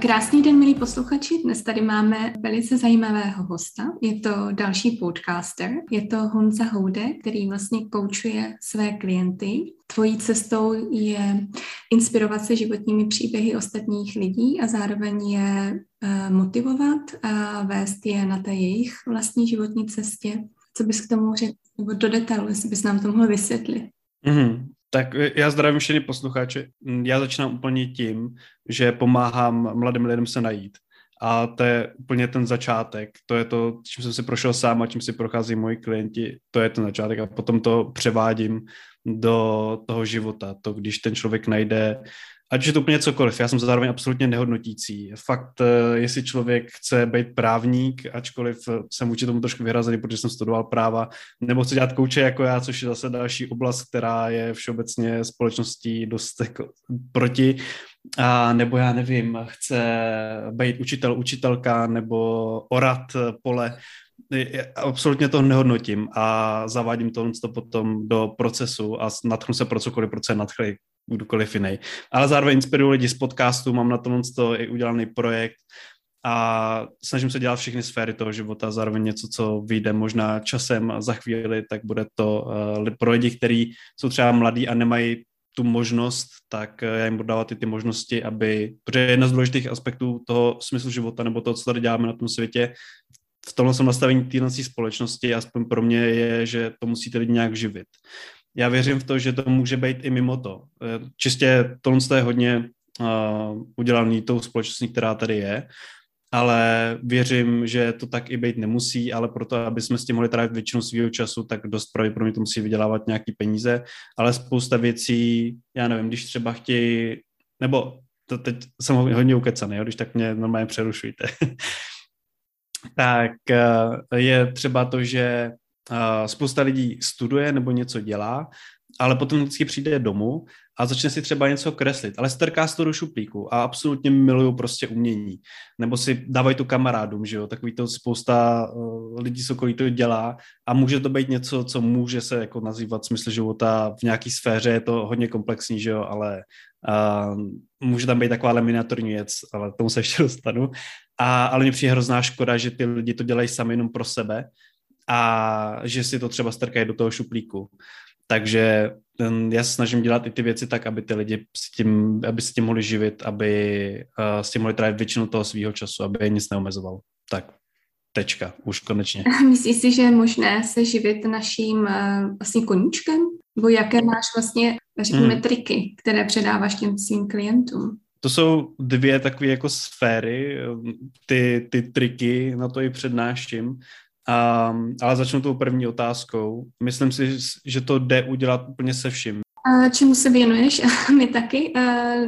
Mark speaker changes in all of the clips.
Speaker 1: Krásný den, milí posluchači. Dnes tady máme velice zajímavého hosta. Je to další podcaster. Je to Honza Houde, který vlastně koučuje své klienty. Tvojí cestou je inspirovat se životními příběhy ostatních lidí a zároveň je eh, motivovat a vést je na té jejich vlastní životní cestě. Co bys k tomu řekl, nebo do detailu, jestli bys nám to mohl vysvětlit?
Speaker 2: Mm-hmm. Tak já zdravím všechny posluchače. Já začínám úplně tím, že pomáhám mladým lidem se najít. A to je úplně ten začátek. To je to, čím jsem si prošel sám a čím si prochází moji klienti. To je ten začátek a potom to převádím do toho života. To, když ten člověk najde ať je to úplně cokoliv, já jsem zároveň absolutně nehodnotící. Fakt, eh, jestli člověk chce být právník, ačkoliv jsem vůči tomu trošku vyhrazený, protože jsem studoval práva, nebo chce dělat kouče jako já, což je zase další oblast, která je všeobecně společností dost jako proti, a nebo já nevím, chce být učitel, učitelka, nebo orat pole, absolutně to nehodnotím a zavádím to, to potom do procesu a natchnu se pro cokoliv, pro co je kdokoliv jiný. Ale zároveň inspiruju lidi z podcastu, mám na tom to i udělaný projekt a snažím se dělat všechny sféry toho života, zároveň něco, co vyjde možná časem a za chvíli, tak bude to uh, pro lidi, kteří jsou třeba mladí a nemají tu možnost, tak uh, já jim budu dávat i ty možnosti, aby, protože jedna z důležitých aspektů toho smyslu života nebo toho, co tady děláme na tom světě, v tomhle jsem nastavení téhle společnosti, aspoň pro mě je, že to musíte lidi nějak živit já věřím v to, že to může být i mimo to. Eh, čistě tohle je hodně uh, udělaný tou společností, která tady je, ale věřím, že to tak i být nemusí, ale proto, aby jsme s tím mohli trávit většinu svého času, tak dost pravděpodobně to musí vydělávat nějaký peníze, ale spousta věcí, já nevím, když třeba chtějí, nebo to teď jsem hodně ukecaný, jo, když tak mě normálně přerušujte. tak eh, je třeba to, že uh, spousta lidí studuje nebo něco dělá, ale potom vždycky přijde domů a začne si třeba něco kreslit, ale strká to do šuplíku a absolutně milují prostě umění. Nebo si dávají to kamarádům, že jo, takový to spousta uh, lidí z okolí to dělá a může to být něco, co může se jako nazývat smysl života v nějaký sféře, je to hodně komplexní, že jo, ale uh, může tam být taková miniaturní věc, ale tomu se ještě dostanu. A, ale mě přijde hrozná škoda, že ty lidi to dělají sami jenom pro sebe a že si to třeba strkají do toho šuplíku. Takže já se snažím dělat i ty věci tak, aby ty lidi s tím, aby s tím mohli živit, aby uh, s tím mohli trávit většinu toho svého času, aby je nic neomezoval. Tak, tečka, už konečně.
Speaker 1: Myslíš si, že je možné se živit naším uh, vlastně koníčkem? Nebo jaké máš vlastně, řekněme, hmm. triky, které předáváš těm svým klientům?
Speaker 2: To jsou dvě takové jako sféry, ty, ty triky, na to i přednáším. Um, ale začnu tou první otázkou. Myslím si, že to jde udělat úplně se vším.
Speaker 1: A čemu se věnuješ? My taky uh,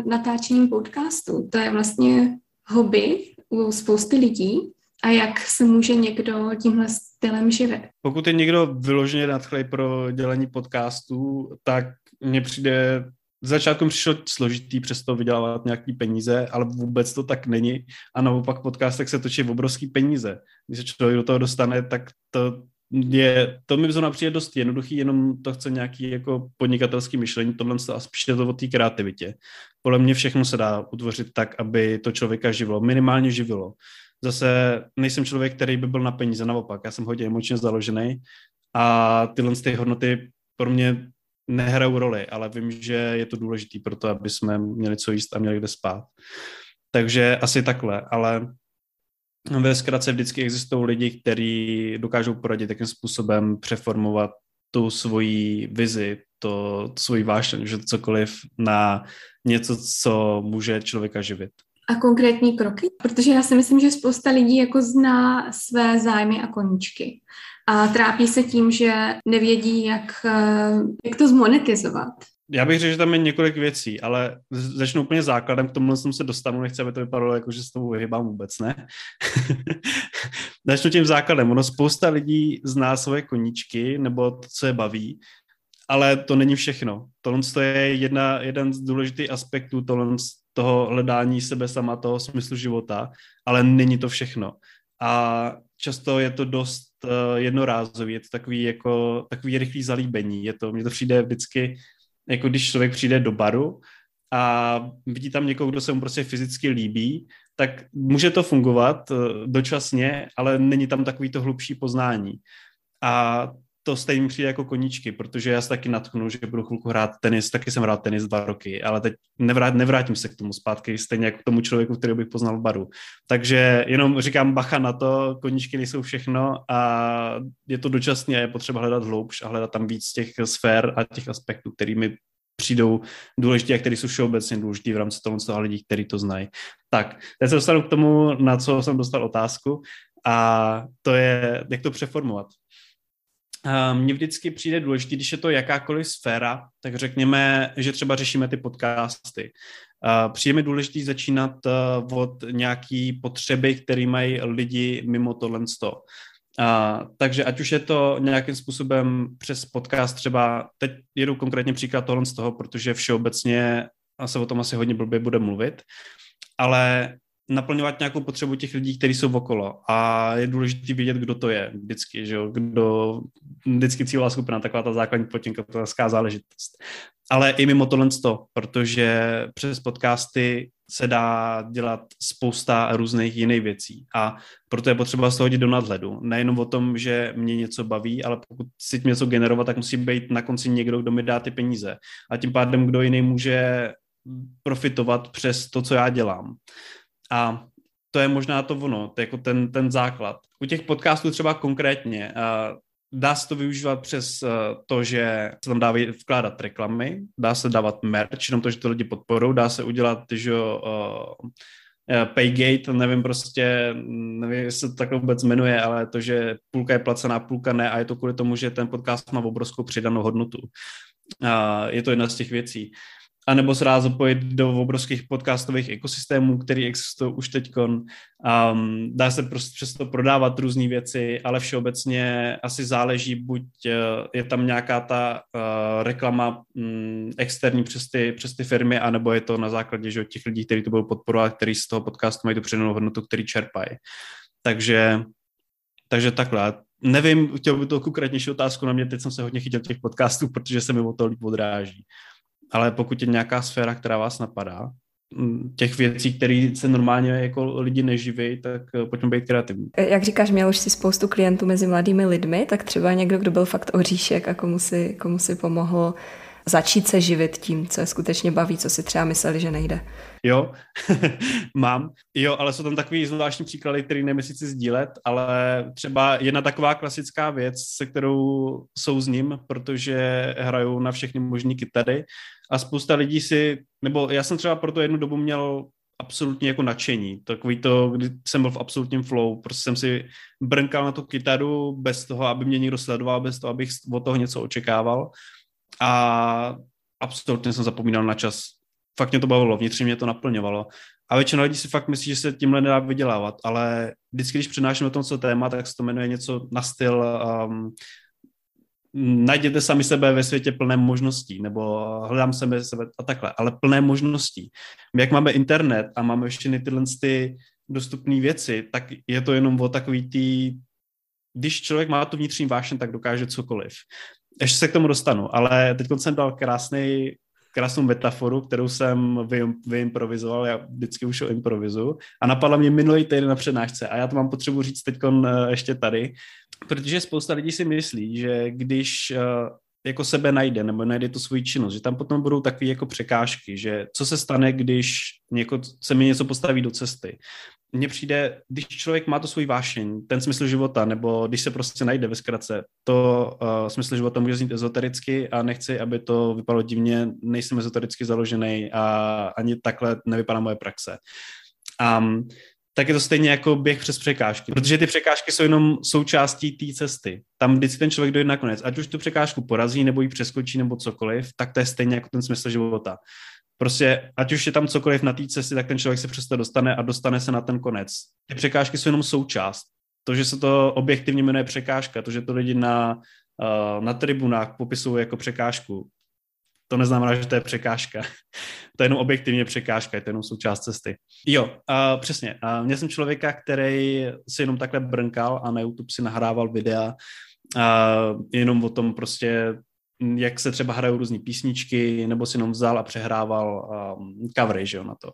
Speaker 1: natáčením podcastu. To je vlastně hobby u spousty lidí. A jak se může někdo tímhle stylem živit?
Speaker 2: Pokud je někdo vyloženě nadchlej pro dělení podcastů, tak mně přijde začátku přišlo složitý přesto vydělávat nějaký peníze, ale vůbec to tak není. A naopak podcastech se točí obrovský peníze. Když se člověk do toho dostane, tak to je, to mi zrovna přijde dost jednoduchý, jenom to chce nějaký jako podnikatelský myšlení, tohle a spíš je to o té kreativitě. Podle mě všechno se dá utvořit tak, aby to člověka živilo, minimálně živilo. Zase nejsem člověk, který by byl na peníze, naopak, já jsem hodně emočně založený a tyhle ty hodnoty pro mě nehrajou roli, ale vím, že je to důležité pro to, aby jsme měli co jíst a měli kde spát. Takže asi takhle, ale ve zkratce vždycky existují lidi, kteří dokážou poradit, jakým způsobem přeformovat tu svoji vizi, to, to svoji vášeň, že cokoliv na něco, co může člověka živit.
Speaker 1: A konkrétní kroky? Protože já si myslím, že spousta lidí jako zná své zájmy a koníčky a trápí se tím, že nevědí, jak, eh, jak to zmonetizovat.
Speaker 2: já bych řekl, že tam je několik věcí, ale začnu úplně základem, k tomu jsem se dostanu, nechci, aby to vypadalo jako, že s tomu vyhybám vůbec, ne? začnu tím základem. Ono spousta lidí zná svoje koníčky, nebo to, co je baví, ale to není všechno. Tohle je jedna, jeden z důležitých aspektů tohle, toho hledání sebe sama, toho smyslu života, ale není to všechno. A často je to dost jednorázový, je to takový jako takový rychlý zalíbení. Je to, mně to přijde vždycky, jako když člověk přijde do baru a vidí tam někoho, kdo se mu prostě fyzicky líbí, tak může to fungovat uh, dočasně, ale není tam takový to hlubší poznání. A to stejně přijde jako koníčky, protože já se taky natknu, že budu chvilku hrát tenis, taky jsem hrál tenis dva roky, ale teď nevrát, nevrátím se k tomu zpátky, stejně jako k tomu člověku, který bych poznal v baru. Takže jenom říkám bacha na to, koníčky nejsou všechno a je to dočasně a je potřeba hledat hloubš a hledat tam víc těch sfér a těch aspektů, kterými přijdou důležitý a který jsou všeobecně důležitý v rámci toho, toho lidí, kteří to znají. Tak, teď se dostanu k tomu, na co jsem dostal otázku a to je, jak to přeformovat. Mně vždycky přijde důležité, když je to jakákoliv sféra, tak řekněme, že třeba řešíme ty podcasty. Přijde mi důležité začínat od nějaký potřeby, které mají lidi mimo tohle sto. takže ať už je to nějakým způsobem přes podcast třeba, teď jedu konkrétně příklad tohle z toho, protože všeobecně a se o tom asi hodně blbě bude mluvit, ale naplňovat nějakou potřebu těch lidí, kteří jsou okolo. A je důležité vědět, kdo to je vždycky, že jo? Kdo, vždycky cílová skupina, taková ta základní podnikatelská záležitost. Ale i mimo tohle to, protože přes podcasty se dá dělat spousta různých jiných věcí a proto je potřeba se hodit do nadhledu. Nejenom o tom, že mě něco baví, ale pokud si něco generovat, tak musí být na konci někdo, kdo mi dá ty peníze. A tím pádem kdo jiný může profitovat přes to, co já dělám. A to je možná to ono, to je jako ten, ten základ. U těch podcastů třeba konkrétně, uh, dá se to využívat přes uh, to, že se tam dá vkládat reklamy, dá se dávat merch, jenom to, že to lidi podporou, dá se udělat, že uh, Paygate, nevím prostě, nevím, jestli to takhle vůbec jmenuje, ale to, že půlka je placená, půlka ne a je to kvůli tomu, že ten podcast má obrovskou přidanou hodnotu. Uh, je to jedna z těch věcí anebo se dá zapojit do obrovských podcastových ekosystémů, který existují už teď. Um, dá se prostě přesto prodávat různé věci, ale všeobecně asi záleží, buď uh, je tam nějaká ta uh, reklama um, externí přes ty, přes ty firmy, anebo je to na základě že, těch lidí, kteří to budou podporovat, kteří z toho podcastu mají tu přidanou hodnotu, který čerpají. Takže, takže takhle. Nevím, chtěl bych to konkrétnější otázku na mě, teď jsem se hodně chytil těch podcastů, protože se mi o to líp odráží ale pokud je nějaká sféra, která vás napadá, těch věcí, které se normálně jako lidi neživí, tak eh, pojďme být kreativní.
Speaker 3: Jak říkáš, měl už si spoustu klientů mezi mladými lidmi, tak třeba někdo, kdo byl fakt oříšek a komu si, komu si pomohl začít se živit tím, co je skutečně baví, co si třeba mysleli, že nejde.
Speaker 2: Jo, mám. Jo, ale jsou tam takový zvláštní příklady, který nemyslí si sdílet, ale třeba jedna taková klasická věc, se kterou jsou s ním, protože hrajou na všechny možné kytary a spousta lidí si, nebo já jsem třeba proto jednu dobu měl absolutně jako nadšení. Takový to, kdy jsem byl v absolutním flow, prostě jsem si brnkal na tu kytaru bez toho, aby mě někdo sledoval, bez toho, abych od toho něco očekával a absolutně jsem zapomínal na čas. Fakt mě to bavilo, vnitřně mě to naplňovalo. A většina lidí si fakt myslí, že se tímhle nedá vydělávat, ale vždycky, když přináším o tom, co téma, tak se to jmenuje něco na styl um, najděte sami sebe ve světě plné možností, nebo hledám sebe, sebe a takhle, ale plné možností. My jak máme internet a máme všechny tyhle ty dostupné věci, tak je to jenom o takový tý, když člověk má tu vnitřní vášen, tak dokáže cokoliv ještě se k tomu dostanu, ale teď jsem dal krásný, krásnou metaforu, kterou jsem vy, vyimprovizoval, já vždycky už o improvizu a napadla mě minulý týden na přednášce a já to mám potřebu říct teď eh, ještě tady, protože spousta lidí si myslí, že když eh, jako sebe najde nebo najde tu svoji činnost, že tam potom budou takové jako překážky, že co se stane, když něko, se mi něco postaví do cesty mně přijde, když člověk má to svůj vášeň, ten smysl života, nebo když se prostě najde ve zkratce, to uh, smysl života může znít ezotericky a nechci, aby to vypadalo divně, nejsem ezotericky založený a ani takhle nevypadá moje praxe. Um, tak je to stejně jako běh přes překážky. Protože ty překážky jsou jenom součástí té cesty. Tam vždycky ten člověk dojde nakonec. Ať už tu překážku porazí, nebo ji přeskočí, nebo cokoliv, tak to je stejně jako ten smysl života. Prostě, ať už je tam cokoliv na té cestě, tak ten člověk se přesto dostane a dostane se na ten konec. Ty překážky jsou jenom součást. To, že se to objektivně jmenuje překážka, to, že to lidi na, uh, na tribunách popisují jako překážku, to neznamená, že to je překážka. to je jenom objektivně překážka, je to jenom součást cesty. Jo, uh, přesně. Uh, měl jsem člověka, který si jenom takhle brnkal a na YouTube si nahrával videa uh, jenom o tom prostě, jak se třeba hrajou různé písničky, nebo si jenom vzal a přehrával um, covery, že jo, na to.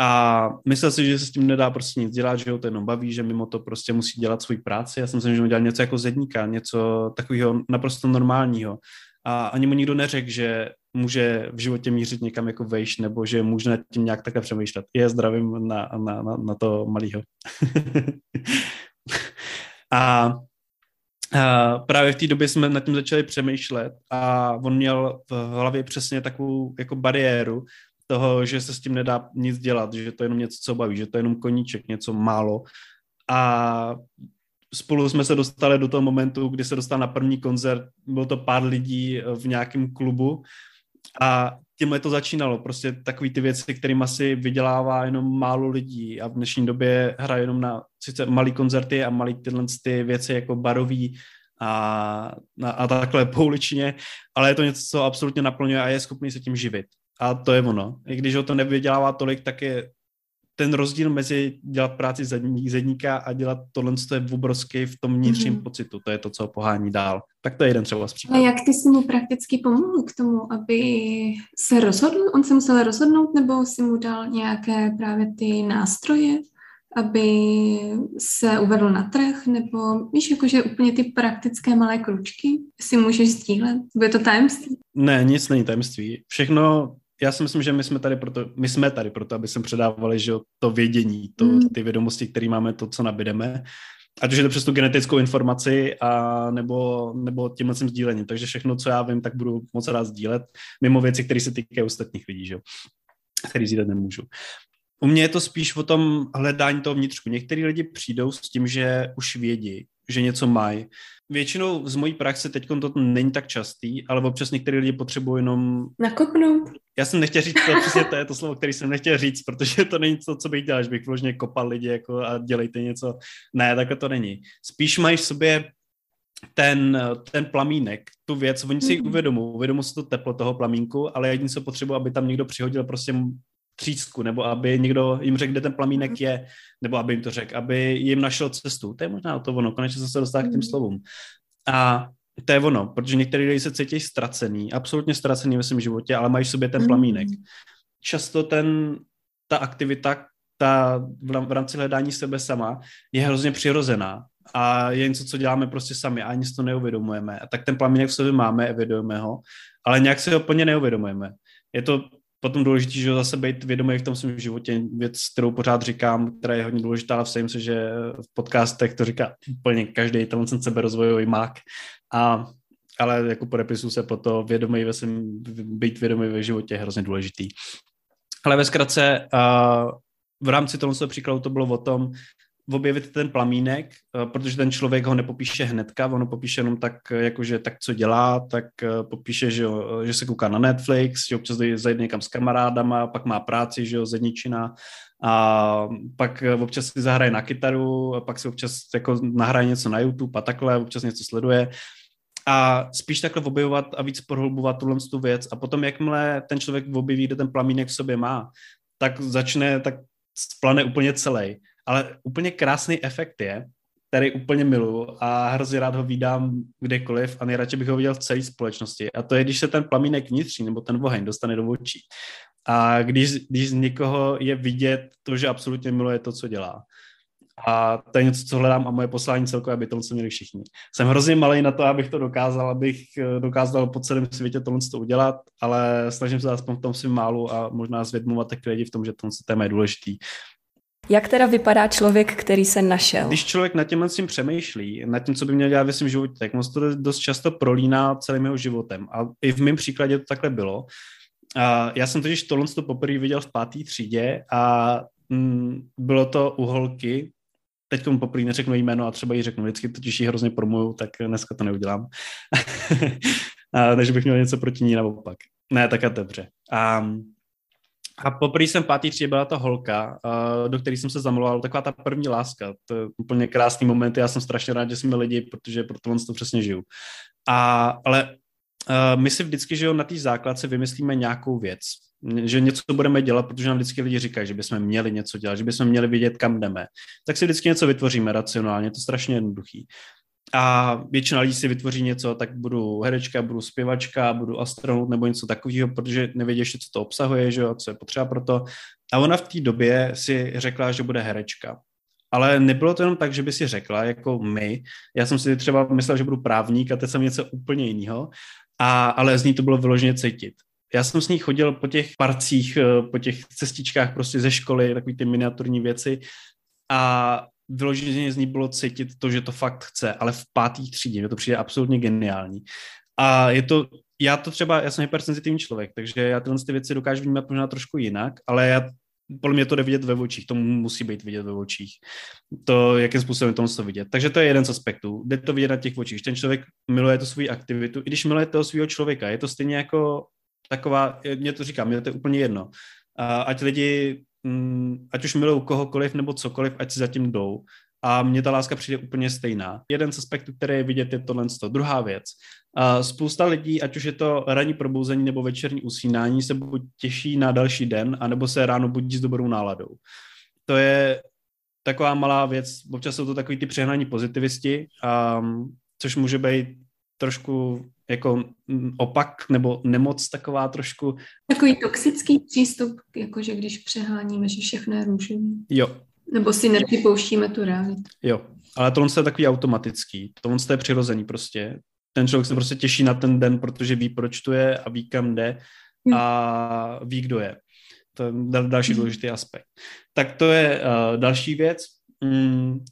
Speaker 2: A myslel si, že se s tím nedá prostě nic dělat, že ho to jenom baví, že mimo to prostě musí dělat svůj práci. Já jsem si že mu dělal něco jako zedníka, něco takového naprosto normálního a ani mu nikdo neřekl, že může v životě mířit někam jako vejš, nebo že může nad tím nějak takhle přemýšlet. Je zdravím na, na, na, na to malýho. a, a právě v té době jsme nad tím začali přemýšlet a on měl v hlavě přesně takovou jako bariéru toho, že se s tím nedá nic dělat, že to je jenom něco, co baví, že to je jenom koníček, něco málo. A spolu jsme se dostali do toho momentu, kdy se dostal na první koncert, bylo to pár lidí v nějakém klubu a tímhle to začínalo, prostě takový ty věci, kterým asi vydělává jenom málo lidí a v dnešní době hraje jenom na sice malý koncerty a malý tyhle ty věci jako barový a, a, a takhle pouličně, ale je to něco, co absolutně naplňuje a je schopný se tím živit. A to je ono. I když ho to nevydělává tolik, tak je ten rozdíl mezi dělat práci zedníka a dělat tohle je obrovský v tom vnitřním mm-hmm. pocitu. To je to, co pohání dál. Tak to je jeden třeba z příkladů.
Speaker 1: A jak ty jsi mu prakticky pomohl k tomu, aby se rozhodl? On se musel rozhodnout, nebo si mu dal nějaké právě ty nástroje, aby se uvedl na trh, nebo víš, jakože úplně ty praktické malé kručky si můžeš sdílet? Bude to tajemství?
Speaker 2: Ne, nic není tajemství. Všechno já si myslím, že my jsme tady proto, my jsme tady proto, aby jsme předávali že to vědění, to, mm. ty vědomosti, které máme, to, co nabídeme. Ať už je to přes tu genetickou informaci a nebo, nebo tímhle tím sdílením. Takže všechno, co já vím, tak budu moc rád sdílet, mimo věci, které se týkají ostatních lidí, že? který sdílet nemůžu. U mě je to spíš o tom hledání toho vnitřku. Některý lidi přijdou s tím, že už vědí, že něco mají. Většinou z mojí praxe teď to není tak častý, ale občas některý lidi potřebují jenom...
Speaker 1: Nakopnout.
Speaker 2: Já jsem nechtěl říct, to přesně to je to slovo, který jsem nechtěl říct, protože to není to, co bych dělal, že bych vložně kopal lidi jako a dělejte něco. Ne, takhle to není. Spíš máš v sobě ten, ten plamínek, tu věc, oni si ji mm. uvědomují, uvědomují si to teplo toho plamínku, ale jediné, co potřebují, aby tam někdo přihodil prostě třísku, nebo aby někdo jim řekl, kde ten plamínek mhm. je, nebo aby jim to řekl, aby jim našel cestu. To je možná to ono, konečně se dostává k těm mhm. slovům. A to je ono, protože některý lidi se cítí ztracený, absolutně ztracený ve svém životě, ale mají v sobě ten mhm. plamínek. Často ten, ta aktivita, ta v rámci hledání sebe sama je hrozně přirozená a je něco, co děláme prostě sami a ani si to neuvědomujeme. A tak ten plamínek v sobě máme, evidujeme ho, ale nějak si ho plně neuvědomujeme. Je to potom důležité, že zase být vědomý v tom svém životě, věc, kterou pořád říkám, která je hodně důležitá, vsejím se, že v podcastech to říká úplně každý ten seberozvojový mák. A, ale jako podepisu se po to vědomý ve svém, být vědomý ve životě je hrozně důležitý. Ale ve zkratce, uh, v rámci toho příkladu to bylo o tom, objevit ten plamínek, eh, protože ten člověk ho nepopíše hnedka, ono popíše jenom tak, eh, jakože tak, co dělá, tak eh, popíše, že, že se kouká na Netflix, že občas zajde někam s kamarádama, pak má práci, že jo, zedničina, a pak občas si zahraje na kytaru, pak si občas jako nahraje něco na YouTube a takhle, občas něco sleduje. A spíš takhle objevovat a víc prohlubovat tuhle tu věc. A potom jakmile ten člověk objeví, kde ten plamínek v sobě má, tak začne, tak splane úplně celý ale úplně krásný efekt je, který úplně miluju a hrozně rád ho vydám kdekoliv a nejradši bych ho viděl v celé společnosti. A to je, když se ten plamínek vnitřní nebo ten oheň dostane do očí. A když, když z někoho je vidět to, že absolutně miluje to, co dělá. A to je něco, co hledám a moje poslání celkové, aby to měli všichni. Jsem hrozně malý na to, abych to dokázal, abych eh, dokázal po celém světě tohle to udělat, ale snažím se aspoň v tom svým málu a možná zvědmovat tak lidi v tom, že tohle téma je důležitý.
Speaker 3: Jak teda vypadá člověk, který se našel?
Speaker 2: Když člověk nad tím tím přemýšlí, nad tím, co by měl dělat ve svém životě, tak on to dost často prolíná celým jeho životem. A i v mém příkladě to takhle bylo. A já jsem totiž tohle to poprvé viděl v páté třídě a mm, bylo to u holky, teď tomu poprvé neřeknu jméno a třeba jí řeknu, vždycky totiž jí hrozně promuju, tak dneska to neudělám. a, takže bych měl něco proti ní naopak. Ne, tak a dobře. A, a poprvé jsem v pátý třídě byla ta holka, do které jsem se zamiloval, taková ta první láska. To je úplně krásný moment, já jsem strašně rád, že jsme lidi, protože proto on to přesně žiju. A, ale uh, my si vždycky, že jo, na té základce vymyslíme nějakou věc, že něco budeme dělat, protože nám vždycky lidi říkají, že bychom měli něco dělat, že bychom měli vidět, kam jdeme. Tak si vždycky něco vytvoříme racionálně, je to strašně jednoduchý. A většina lidí si vytvoří něco, tak budu herečka, budu zpěvačka, budu astronaut nebo něco takového, protože nevědí ještě, co to obsahuje, že jo, co je potřeba pro to. A ona v té době si řekla, že bude herečka. Ale nebylo to jenom tak, že by si řekla, jako my. Já jsem si třeba myslel, že budu právník a teď jsem něco úplně jiného. A, ale z ní to bylo vyloženě cítit. Já jsem s ní chodil po těch parcích, eh, po těch cestičkách prostě ze školy, takový ty miniaturní věci a vyloženě z ní bylo cítit to, že to fakt chce, ale v pátý třídě, mě to přijde absolutně geniální. A je to, já to třeba, já jsem hypersenzitivní člověk, takže já tyhle ty věci dokážu vnímat možná trošku jinak, ale já podle mě to jde vidět ve očích, to musí být vidět ve očích. To, jakým způsobem to to vidět. Takže to je jeden z aspektů. Jde to vidět na těch očích. Ten člověk miluje to svou aktivitu, i když miluje toho svého člověka. Je to stejně jako taková, mě to říkám, mě to je úplně jedno. Ať lidi, ať už milují kohokoliv nebo cokoliv, ať si zatím jdou. A mně ta láska přijde úplně stejná. Jeden z aspektů, který je vidět, je tohle. Druhá věc. Spousta lidí, ať už je to ranní probouzení nebo večerní usínání, se buď těší na další den, anebo se ráno budí s dobrou náladou. To je taková malá věc, občas jsou to takový ty přehnaní pozitivisti, um, což může být trošku jako opak nebo nemoc taková trošku.
Speaker 1: Takový toxický přístup, jakože když přeháníme, že všechno je růžový.
Speaker 2: Jo.
Speaker 1: Nebo si nepřipouštíme tu realitu.
Speaker 2: Jo, ale to je takový automatický, to je přirozený prostě. Ten člověk se prostě těší na ten den, protože ví, proč to je a ví, kam jde a ví, kdo je. To je další mhm. důležitý aspekt. Tak to je uh, další věc. Mm,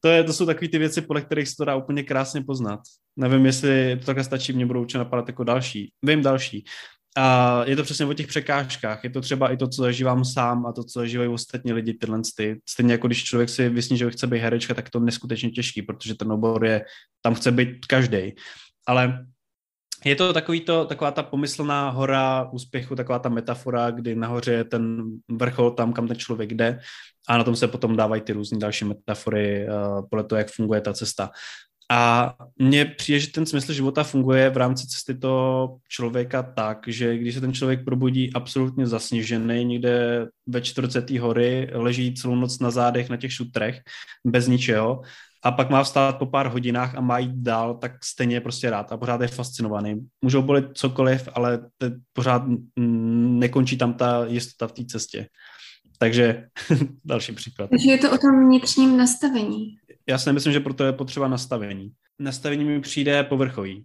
Speaker 2: to, je, to jsou takové ty věci, podle kterých se to dá úplně krásně poznat. Nevím, jestli to takhle stačí, mě budou určitě napadat jako další. Vím další. A je to přesně o těch překážkách. Je to třeba i to, co zažívám sám a to, co zažívají ostatní lidi, tyhle ty. Stejně jako když člověk si vysní, že chce být herečka, tak to neskutečně těžký, protože ten obor je, tam chce být každý. Ale je to takový to, taková ta pomyslná hora úspěchu, taková ta metafora, kdy nahoře je ten vrchol tam, kam ten člověk jde a na tom se potom dávají ty různé další metafory uh, podle toho, jak funguje ta cesta. A mně přijde, že ten smysl života funguje v rámci cesty toho člověka tak, že když se ten člověk probudí absolutně zasněžený někde ve čtvrtce hory, leží celou noc na zádech na těch šutrech bez ničeho a pak má vstát po pár hodinách a má jít dál, tak stejně je prostě rád a pořád je fascinovaný. Můžou bolet cokoliv, ale pořád nekončí tam ta jistota v té cestě. Takže další příklad.
Speaker 1: Takže je to o tom vnitřním nastavení.
Speaker 2: Já si nemyslím, že proto je potřeba nastavení. Nastavení mi přijde povrchový.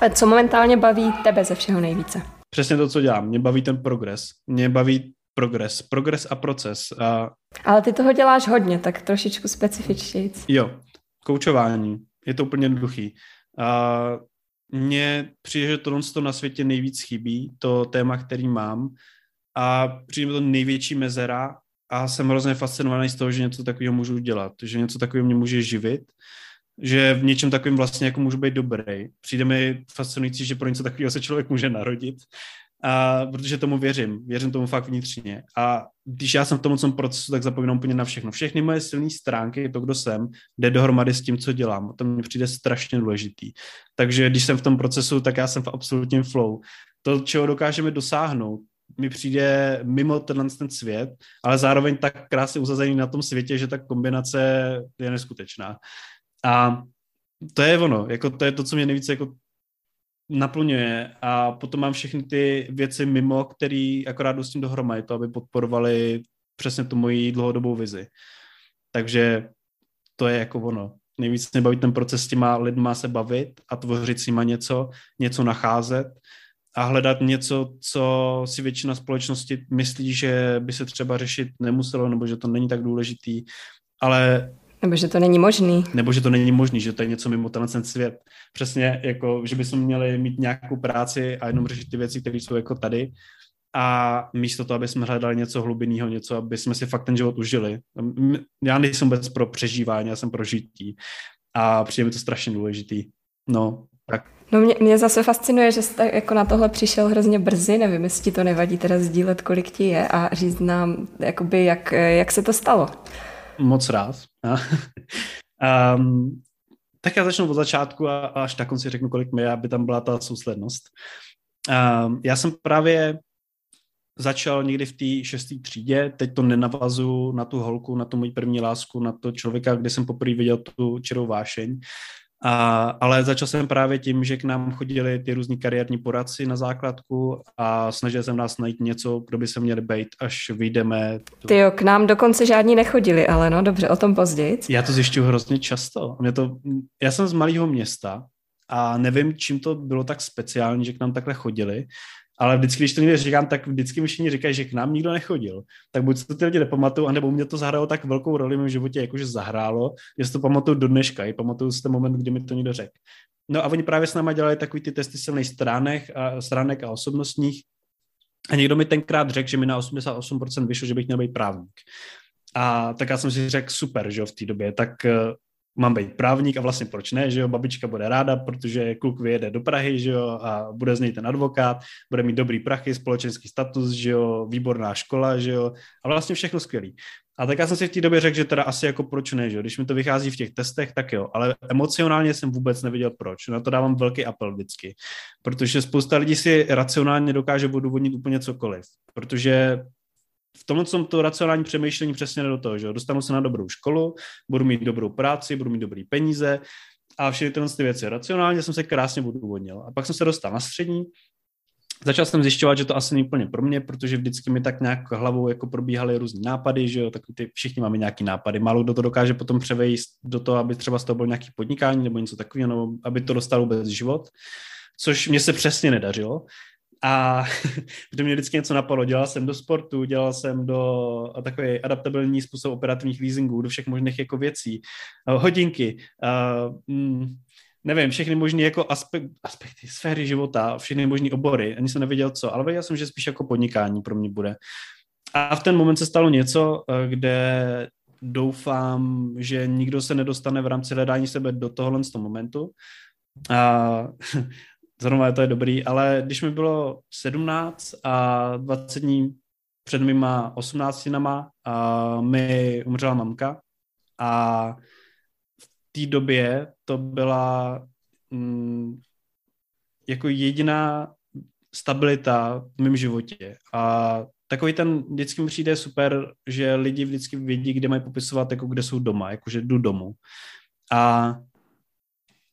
Speaker 3: A co momentálně baví tebe ze všeho nejvíce?
Speaker 2: Přesně to, co dělám. Mě baví ten progres. Mě baví progres. Progres a proces. A...
Speaker 3: Ale ty toho děláš hodně, tak trošičku specifičtěji.
Speaker 2: Jo, koučování. Je to úplně jednoduchý. A mně přijde, že tohle to na světě nejvíc chybí, to téma, který mám. A přijde mi to největší mezera a jsem hrozně fascinovaný z toho, že něco takového můžu dělat, že něco takového mě může živit, že v něčem takovým vlastně jako můžu být dobrý. Přijde mi fascinující, že pro něco takového se člověk může narodit, a, protože tomu věřím, věřím tomu fakt vnitřně. A když já jsem v tom procesu, tak zapomínám úplně na všechno. Všechny moje silné stránky, to, kdo jsem, jde dohromady s tím, co dělám. To mi přijde strašně důležitý. Takže když jsem v tom procesu, tak já jsem v absolutním flow. To, čeho dokážeme dosáhnout, mi přijde mimo tenhle ten svět, ale zároveň tak krásně uzazený na tom světě, že ta kombinace je neskutečná. A to je ono, jako to je to, co mě nejvíce jako naplňuje a potom mám všechny ty věci mimo, které akorát s tím dohromady, to, aby podporovali přesně tu moji dlouhodobou vizi. Takže to je jako ono. Nejvíc mě baví ten proces s těma lidma se bavit a tvořit s nima něco, něco nacházet a hledat něco, co si většina společnosti myslí, že by se třeba řešit nemuselo, nebo že to není tak důležitý, ale
Speaker 3: nebo že to není možný.
Speaker 2: Nebo že to není možný, že to je něco mimo ten svět. Přesně jako, že bychom měli mít nějakou práci a jenom řešit ty věci, které jsou jako tady a místo toho, aby jsme hledali něco hlubinného, něco, aby jsme si fakt ten život užili. Já nejsem vůbec pro přežívání, já jsem pro žití a přijde mi to strašně důležitý. No, tak.
Speaker 3: No mě, mě zase fascinuje, že jsi jako na tohle přišel hrozně brzy, nevím, jestli ti to nevadí teda sdílet, kolik ti je a říct nám, jakoby, jak, jak se to stalo.
Speaker 2: Moc rád. um, tak já začnu od začátku a až na konci řeknu, kolik mi aby tam byla ta souslednost. Um, já jsem právě začal někdy v té šesté třídě, teď to nenavazu na tu holku, na tu moji první lásku, na to člověka, kde jsem poprvé viděl tu čirou vášeň, a, ale začal jsem právě tím, že k nám chodili ty různí kariérní poradci na základku a snažil jsem nás najít něco, kdo by se měli být, až vyjdeme.
Speaker 3: Ty jo, k nám dokonce žádní nechodili, ale no dobře, o tom později.
Speaker 2: Já to zjišťuju hrozně často. Mě to, já jsem z malého města a nevím, čím to bylo tak speciální, že k nám takhle chodili, ale vždycky, když to někde říkám, tak vždycky mi všichni říkají, že k nám nikdo nechodil. Tak buď to ty lidi nepamatují, anebo mě to zahrálo tak velkou roli v mém životě, jakože zahrálo, že si to pamatuju do dneška. I pamatuju si ten moment, kdy mi to někdo řekl. No a oni právě s náma dělali takový ty testy silných stránek a, stránek a osobnostních. A někdo mi tenkrát řekl, že mi na 88% vyšlo, že bych měl být právník. A tak já jsem si řekl, super, že jo, v té době, tak eh, mám být právník a vlastně proč ne, že jo, babička bude ráda, protože kluk vyjede do Prahy, že jo, a bude z něj ten advokát, bude mít dobrý prachy, společenský status, že jo, výborná škola, že jo, a vlastně všechno skvělý. A tak já jsem si v té době řekl, že teda asi jako proč ne, že jo? když mi to vychází v těch testech, tak jo, ale emocionálně jsem vůbec nevěděl proč. Na to dávám velký apel vždycky, protože spousta lidí si racionálně dokáže odůvodnit úplně cokoliv, protože v tomhle jsem to racionální přemýšlení přesně do toho, že dostanu se na dobrou školu, budu mít dobrou práci, budu mít dobrý peníze a všechny tyhle ty věci. Racionálně jsem se krásně odůvodnil. A pak jsem se dostal na střední, začal jsem zjišťovat, že to asi není úplně pro mě, protože vždycky mi tak nějak hlavou jako probíhaly různé nápady, že jo, tak ty všichni máme nějaký nápady. Málo kdo to dokáže potom převést do toho, aby třeba z toho byl nějaký podnikání nebo něco takového, nebo aby to dostalo vůbec život, což mě se přesně nedařilo. A protože mě vždycky něco napadlo. Dělal jsem do sportu, dělal jsem do takový adaptabilní způsob operativních leasingů, do všech možných jako věcí, hodinky, uh, nevím, všechny možné jako aspekt, aspekty, sféry života, všechny možné obory. Ani jsem nevěděl co, ale věděl jsem, že spíš jako podnikání pro mě bude. A v ten moment se stalo něco, kde doufám, že nikdo se nedostane v rámci hledání sebe do tohohle z toho momentu. A zrovna to je dobrý, ale když mi bylo 17 a 20 dní před mýma 18 nama a mi umřela mamka a v té době to byla mm, jako jediná stabilita v mém životě a takový ten vždycky mi přijde super, že lidi vždycky vědí, kde mají popisovat, jako kde jsou doma, jakože jdu domů. A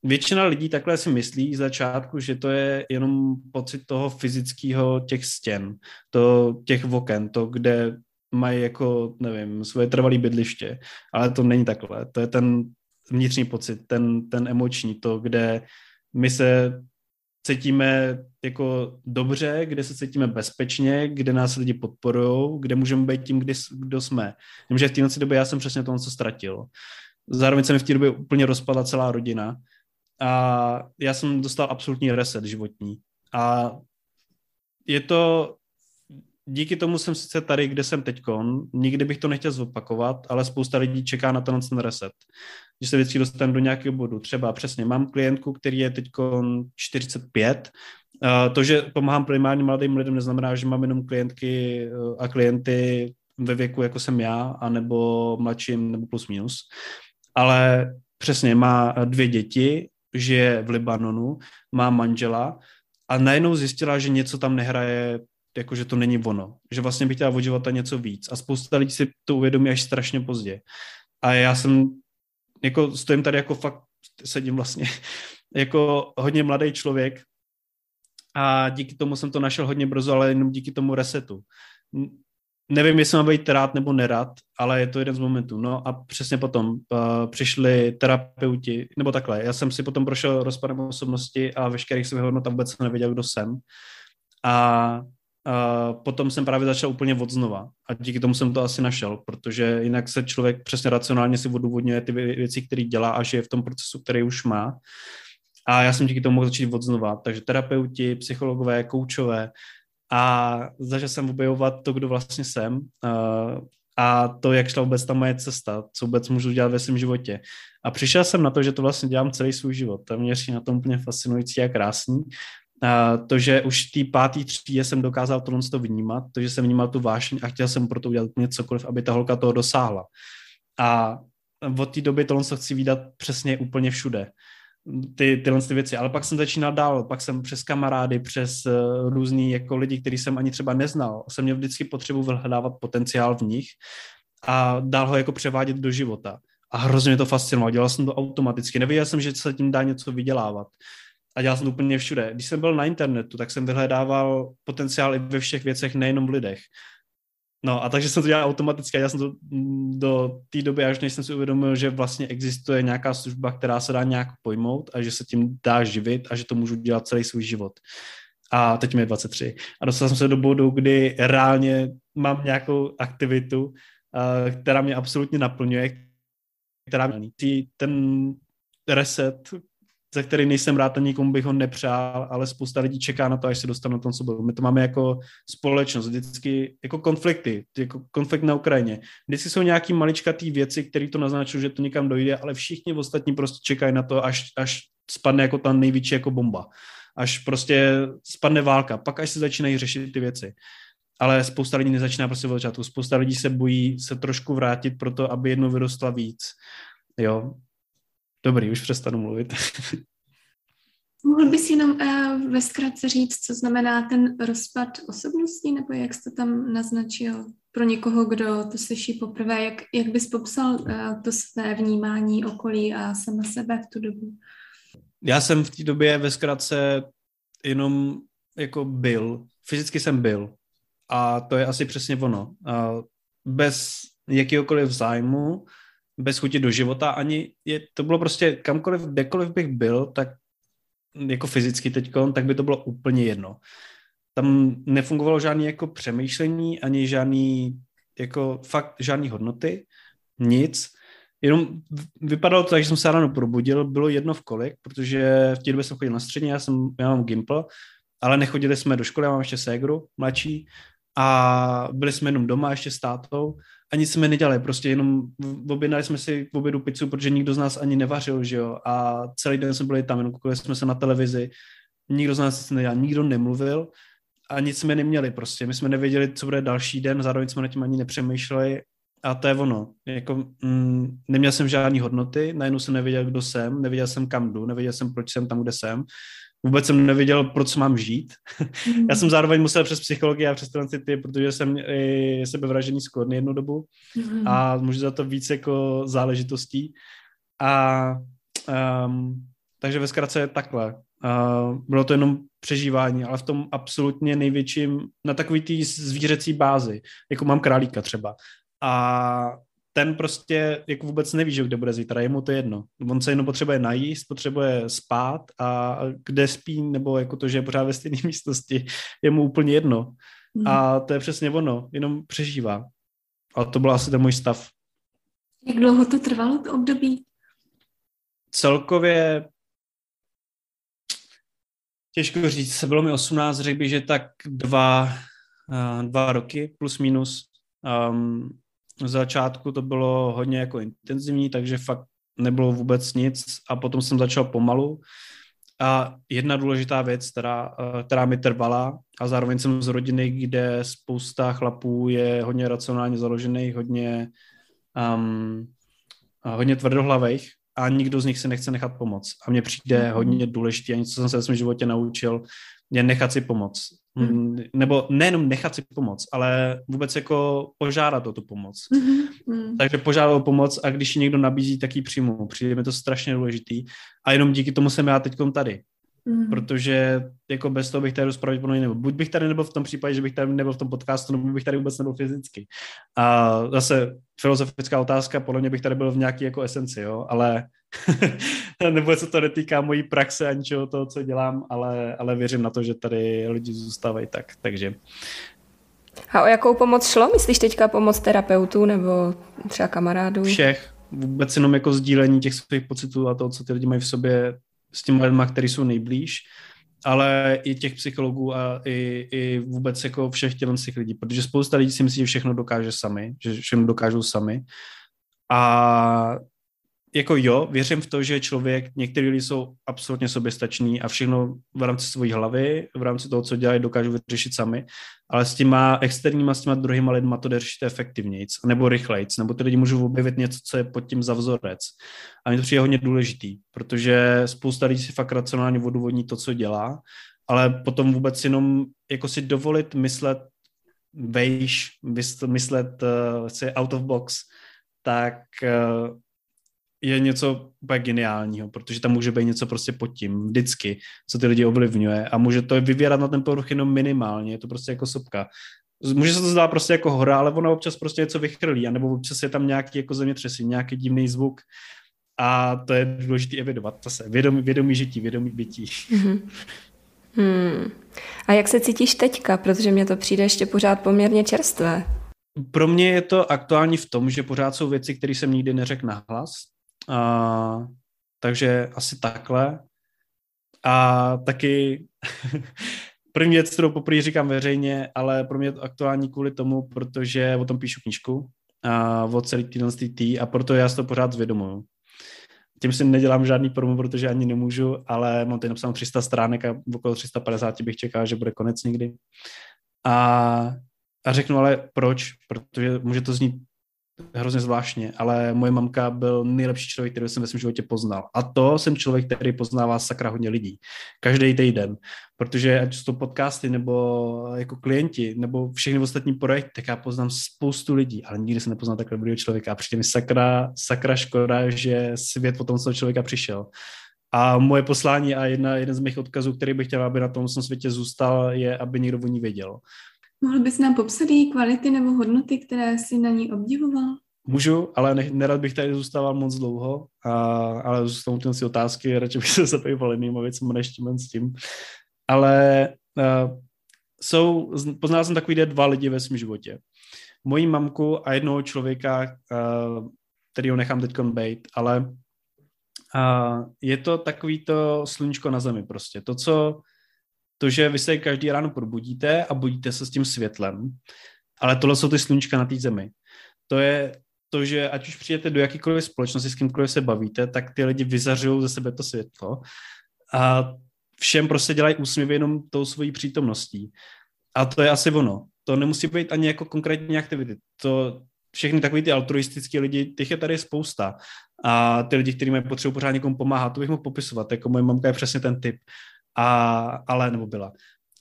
Speaker 2: většina lidí takhle si myslí z začátku, že to je jenom pocit toho fyzického těch stěn, to těch oken, to, kde mají jako, nevím, svoje trvalé bydliště, ale to není takhle. To je ten vnitřní pocit, ten, ten emoční, to, kde my se cítíme jako dobře, kde se cítíme bezpečně, kde nás lidi podporují, kde můžeme být tím, kdy, kdo jsme. Jenomže v té době já jsem přesně to, co ztratil. Zároveň se mi v té době úplně rozpadla celá rodina a já jsem dostal absolutní reset životní. A je to, díky tomu jsem sice tady, kde jsem teďkon, nikdy bych to nechtěl zopakovat, ale spousta lidí čeká na ten, ten reset. Když se vždycky dostanu do nějakého bodu, třeba přesně, mám klientku, který je teď 45, to, že pomáhám primárně mladým lidem, neznamená, že mám jenom klientky a klienty ve věku, jako jsem já, anebo mladším, nebo plus minus. Ale přesně, má dvě děti, žije v Libanonu, má manžela a najednou zjistila, že něco tam nehraje, jako že to není ono. Že vlastně by chtěla od života něco víc. A spousta lidí si to uvědomí až strašně pozdě. A já jsem, jako stojím tady jako fakt, sedím vlastně, jako hodně mladý člověk a díky tomu jsem to našel hodně brzo, ale jenom díky tomu resetu nevím, jestli mám být rád nebo nerad, ale je to jeden z momentů. No a přesně potom uh, přišli terapeuti, nebo takhle, já jsem si potom prošel rozpadem osobnosti a veškerých svých hodnot a vůbec nevěděl, kdo jsem. A uh, potom jsem právě začal úplně od znova a díky tomu jsem to asi našel, protože jinak se člověk přesně racionálně si odůvodňuje ty věci, které dělá a žije v tom procesu, který už má. A já jsem díky tomu mohl začít od znova. Takže terapeuti, psychologové, koučové, a začal jsem objevovat to, kdo vlastně jsem a to, jak šla vůbec ta moje cesta, co vůbec můžu dělat ve svém životě. A přišel jsem na to, že to vlastně dělám celý svůj život. To mě na tom úplně fascinující a krásný. A to, že už v té páté třídě jsem dokázal tohle to vnímat, to, že jsem vnímal tu vášeň a chtěl jsem pro to udělat úplně cokoliv, aby ta holka toho dosáhla. A od té doby tohle to chci vidět přesně úplně všude ty, tyhle ty věci. Ale pak jsem začínal dál, pak jsem přes kamarády, přes uh, různý jako lidi, který jsem ani třeba neznal, jsem měl vždycky potřebu vyhledávat potenciál v nich a dál ho jako převádět do života. A hrozně mě to fascinovalo, dělal jsem to automaticky, nevěděl jsem, že se tím dá něco vydělávat. A dělal jsem to úplně všude. Když jsem byl na internetu, tak jsem vyhledával potenciál i ve všech věcech, nejenom v lidech. No a takže jsem to dělal automaticky já jsem to mm, do té doby, až než jsem si uvědomil, že vlastně existuje nějaká služba, která se dá nějak pojmout a že se tím dá živit a že to můžu dělat celý svůj život. A teď mi je 23. A dostal jsem se do bodu, kdy reálně mám nějakou aktivitu, která mě absolutně naplňuje, která mě ten reset, ze který nejsem rád a nikomu bych ho nepřál, ale spousta lidí čeká na to, až se dostanu na tom, bylo. My to máme jako společnost, vždycky jako konflikty, jako konflikt na Ukrajině. Vždycky jsou nějaký maličkatý věci, které to naznačují, že to někam dojde, ale všichni ostatní prostě čekají na to, až, až spadne jako ta největší jako bomba. Až prostě spadne válka, pak až se začínají řešit ty věci. Ale spousta lidí nezačíná prostě od začátku. Spousta lidí se bojí se trošku vrátit pro to, aby jednou vyrostla víc. Jo, Dobrý, už přestanu mluvit.
Speaker 1: Mohl bys jenom uh, ve zkratce říct, co znamená ten rozpad osobností, nebo jak jsi to tam naznačil pro někoho, kdo to slyší poprvé, jak, jak bys popsal uh, to své vnímání okolí a sama sebe v tu dobu?
Speaker 2: Já jsem v té době ve zkratce jenom jako byl, fyzicky jsem byl a to je asi přesně ono. Uh, bez jakýhokoliv zájmu, bez chuti do života, ani je, to bylo prostě kamkoliv, kdekoliv bych byl, tak jako fyzicky teď, tak by to bylo úplně jedno. Tam nefungovalo žádný jako přemýšlení, ani žádný jako fakt žádný hodnoty, nic. Jenom vypadalo to tak, že jsem se ráno probudil, bylo jedno v kolik, protože v té době jsem chodil na střední, já, jsem, já mám Gimple, ale nechodili jsme do školy, já mám ještě ségru mladší a byli jsme jenom doma ještě s tátou a nic jsme nedělali, prostě jenom objednali jsme si v obědu pizzu, protože nikdo z nás ani nevařil, že jo, a celý den jsme byli tam, jenom koukali jsme se na televizi, nikdo z nás nic nedělal, nikdo nemluvil a nic jsme neměli prostě, my jsme nevěděli, co bude další den, zároveň jsme na tím ani nepřemýšleli. A to je ono, jako mm, neměl jsem žádný hodnoty, najednou jsem nevěděl, kdo jsem, nevěděl jsem kam jdu, nevěděl jsem, proč jsem tam, kde jsem vůbec jsem nevěděl, proč mám žít. Mm. Já jsem zároveň musel přes psychologii a přes ty, protože jsem i sebevražený skladný jednu dobu mm. a můžu za to víc jako záležitostí. A um, takže ve zkratce je takhle. Uh, bylo to jenom přežívání, ale v tom absolutně největším, na takový té zvířecí bázi, jako mám králíka třeba. A ten prostě jako vůbec neví, že kde bude zítra, je mu to jedno. On se jenom potřebuje najíst, potřebuje spát a kde spí, nebo jako to, že je pořád ve stejné místnosti, je mu úplně jedno. Mm. A to je přesně ono, jenom přežívá. A to byl asi ten můj stav.
Speaker 1: Jak dlouho to trvalo, to období?
Speaker 2: Celkově těžko říct, bylo mi 18, řekl bych, že tak dva, uh, dva roky plus minus. Um, v začátku to bylo hodně jako intenzivní, takže fakt nebylo vůbec nic a potom jsem začal pomalu. A jedna důležitá věc, která, eh, která mi trvala a zároveň jsem z rodiny, kde spousta chlapů je hodně racionálně založených, hodně, um, hodně tvrdohlavých a nikdo z nich se nechce nechat pomoct. A mně přijde mhm. hodně důležité a něco jsem se ve svém životě naučil, je nechat si pomoct. Hmm. Nebo nejenom nechat si pomoct, ale vůbec jako požádat o tu pomoc. Hmm. Takže požádat o pomoc a když ji někdo nabízí, tak ji přijmu. Přijde mi to strašně důležitý. A jenom díky tomu jsem já teď tady. Mm. Protože jako bez toho bych tady dost pravděpodobně nebyl. Buď bych tady nebyl v tom případě, že bych tady nebyl v tom podcastu, nebo bych tady vůbec nebyl fyzicky. A zase filozofická otázka, podle mě bych tady byl v nějaké jako esenci, jo, ale nebo se to netýká mojí praxe a ničeho toho, co dělám, ale, ale věřím na to, že tady lidi zůstávají tak, takže
Speaker 3: a o jakou pomoc šlo? Myslíš teďka pomoc terapeutů nebo třeba kamarádů?
Speaker 2: Všech. Vůbec jenom jako sdílení těch svých pocitů a toho, co ty lidi mají v sobě s těmi lidmi, kteří jsou nejblíž. ale i těch psychologů a i, i vůbec jako všech tělen těch lidí, protože spousta lidí si myslí, že všechno dokáže sami, že všechno dokážou sami. A jako jo, věřím v to, že člověk, některý lidi jsou absolutně soběstační a všechno v rámci své hlavy, v rámci toho, co dělají, dokážou vyřešit sami, ale s těma externíma, s těma druhýma lidma to jde řešit nebo rychlejc, nebo ty lidi můžou objevit něco, co je pod tím za vzorec. A mě to přijde hodně důležitý, protože spousta lidí si fakt racionálně odůvodní to, co dělá, ale potom vůbec jenom jako si dovolit myslet vejš, myslet uh, out of box, tak uh, je něco úplně geniálního, protože tam může být něco prostě pod tím, vždycky, co ty lidi ovlivňuje a může to vyvěrat na ten povrch jenom minimálně, je to prostě jako sopka. Může se to zdát prostě jako hora, ale ona občas prostě něco vychrlí, anebo občas je tam nějaký jako zemětřesení, nějaký divný zvuk a to je důležité evidovat zase. Vědomí, vědomí žití, vědomí bytí. Mm-hmm.
Speaker 3: Hmm. A jak se cítíš teďka? Protože mě to přijde ještě pořád poměrně čerstvé.
Speaker 2: Pro mě je to aktuální v tom, že pořád jsou věci, které jsem nikdy neřekl nahlas a, takže asi takhle. A taky první věc, kterou poprvé říkám veřejně, ale pro mě je to aktuální kvůli tomu, protože o tom píšu knížku a o celý týden tý a proto já si to pořád zvědomuju. Tím si nedělám žádný promo, protože ani nemůžu, ale mám tady napsáno 300 stránek a okolo 350 bych čekal, že bude konec někdy. A, a řeknu ale proč, protože může to znít hrozně zvláštně, ale moje mamka byl nejlepší člověk, který jsem ve svém životě poznal. A to jsem člověk, který poznává sakra hodně lidí. Každý týden. Protože ať jsou to podcasty, nebo jako klienti, nebo všechny ostatní projekty, tak já poznám spoustu lidí, ale nikdy jsem nepoznal takhle dobrého člověka. A přijde mi sakra, sakra škoda, že svět po tom z toho člověka přišel. A moje poslání a jedna, jeden z mých odkazů, který bych chtěl, aby na tom světě zůstal, je, aby někdo o ní věděl.
Speaker 1: Mohl bys nám popsat její kvality nebo hodnoty, které si na ní obdivoval?
Speaker 2: Můžu, ale ne, nerad bych tady zůstával moc dlouho, a, ale zůstanou ty si otázky, radši bych se zabýval jinýma věcmi než tím s tím. Ale uh, jsou, poznal jsem takový dva lidi ve svém životě. Moji mamku a jednoho člověka, uh, který ho nechám teď být, ale uh, je to takový to sluníčko na zemi prostě. To, co to, že vy se každý ráno probudíte a budíte se s tím světlem, ale tohle jsou ty sluníčka na té zemi. To je to, že ať už přijete do jakýkoliv společnosti, s kýmkoliv se bavíte, tak ty lidi vyzařují ze sebe to světlo a všem prostě dělají úsměvy jenom tou svojí přítomností. A to je asi ono. To nemusí být ani jako konkrétní aktivity. To všechny takový ty altruistické lidi, těch je tady spousta. A ty lidi, kteří mají potřebu pořád někomu pomáhat, to bych mohl popisovat. Jako moje mamka je přesně ten typ a, ale nebo byla.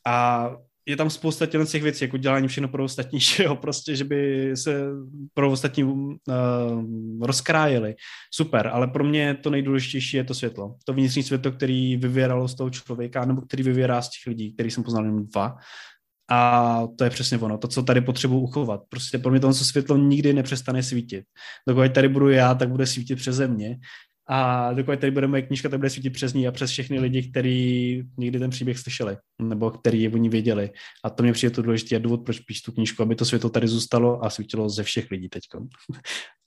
Speaker 2: A je tam spousta těch, těch věcí, jako dělání všechno pro ostatní, že jo, prostě, že by se pro ostatní uh, rozkrájeli. Super, ale pro mě to nejdůležitější je to světlo. To vnitřní světlo, který vyvěralo z toho člověka, nebo který vyvěrá z těch lidí, který jsem poznal jenom dva. A to je přesně ono, to, co tady potřebuji uchovat. Prostě pro mě to světlo nikdy nepřestane svítit. Dokud tady budu já, tak bude svítit přeze mě a dokud tady bude moje knížka, tak bude svítit přes ní a přes všechny lidi, kteří někdy ten příběh slyšeli, nebo který o ní věděli. A to mě přijde to důležitý a důvod, proč píšu tu knížku, aby to světlo tady zůstalo a svítilo ze všech lidí teď.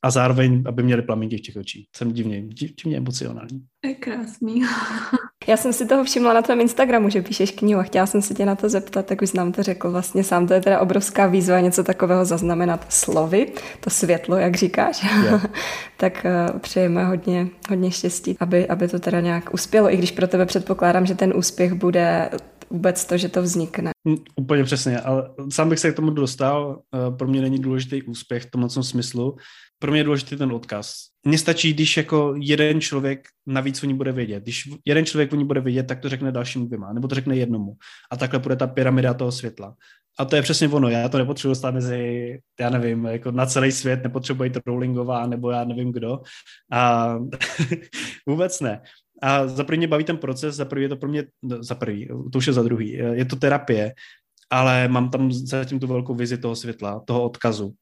Speaker 2: A zároveň, aby měli plamínky v těch očích. Jsem divně, divně emocionální.
Speaker 1: Je krásný.
Speaker 3: Já jsem si toho všimla na tvém Instagramu, že píšeš knihu a chtěla jsem se tě na to zeptat, tak už nám to řekl vlastně sám. To je teda obrovská výzva něco takového zaznamenat slovy, to světlo, jak říkáš. Yeah. tak uh, přejeme hodně, hodně štěstí, aby, aby to teda nějak uspělo, i když pro tebe předpokládám, že ten úspěch bude vůbec to, že to vznikne.
Speaker 2: Mm, úplně přesně, ale sám bych se k tomu dostal. Eh, pro mě není důležitý úspěch v tomhle smyslu. Pro mě je důležitý ten odkaz. Mně stačí, když jako jeden člověk navíc o ní bude vědět. Když jeden člověk o ní bude vědět, tak to řekne dalšímu dvěma, nebo to řekne jednomu. A takhle bude ta pyramida toho světla. A to je přesně ono. Já to nepotřebuji dostat mezi, já nevím, jako na celý svět, nepotřebuji to Rowlingová, nebo já nevím kdo. A vůbec ne. A za první mě baví ten proces, za první je to pro mě, za první, to už je za druhý, je to terapie, ale mám tam zatím tu velkou vizi toho světla, toho odkazu,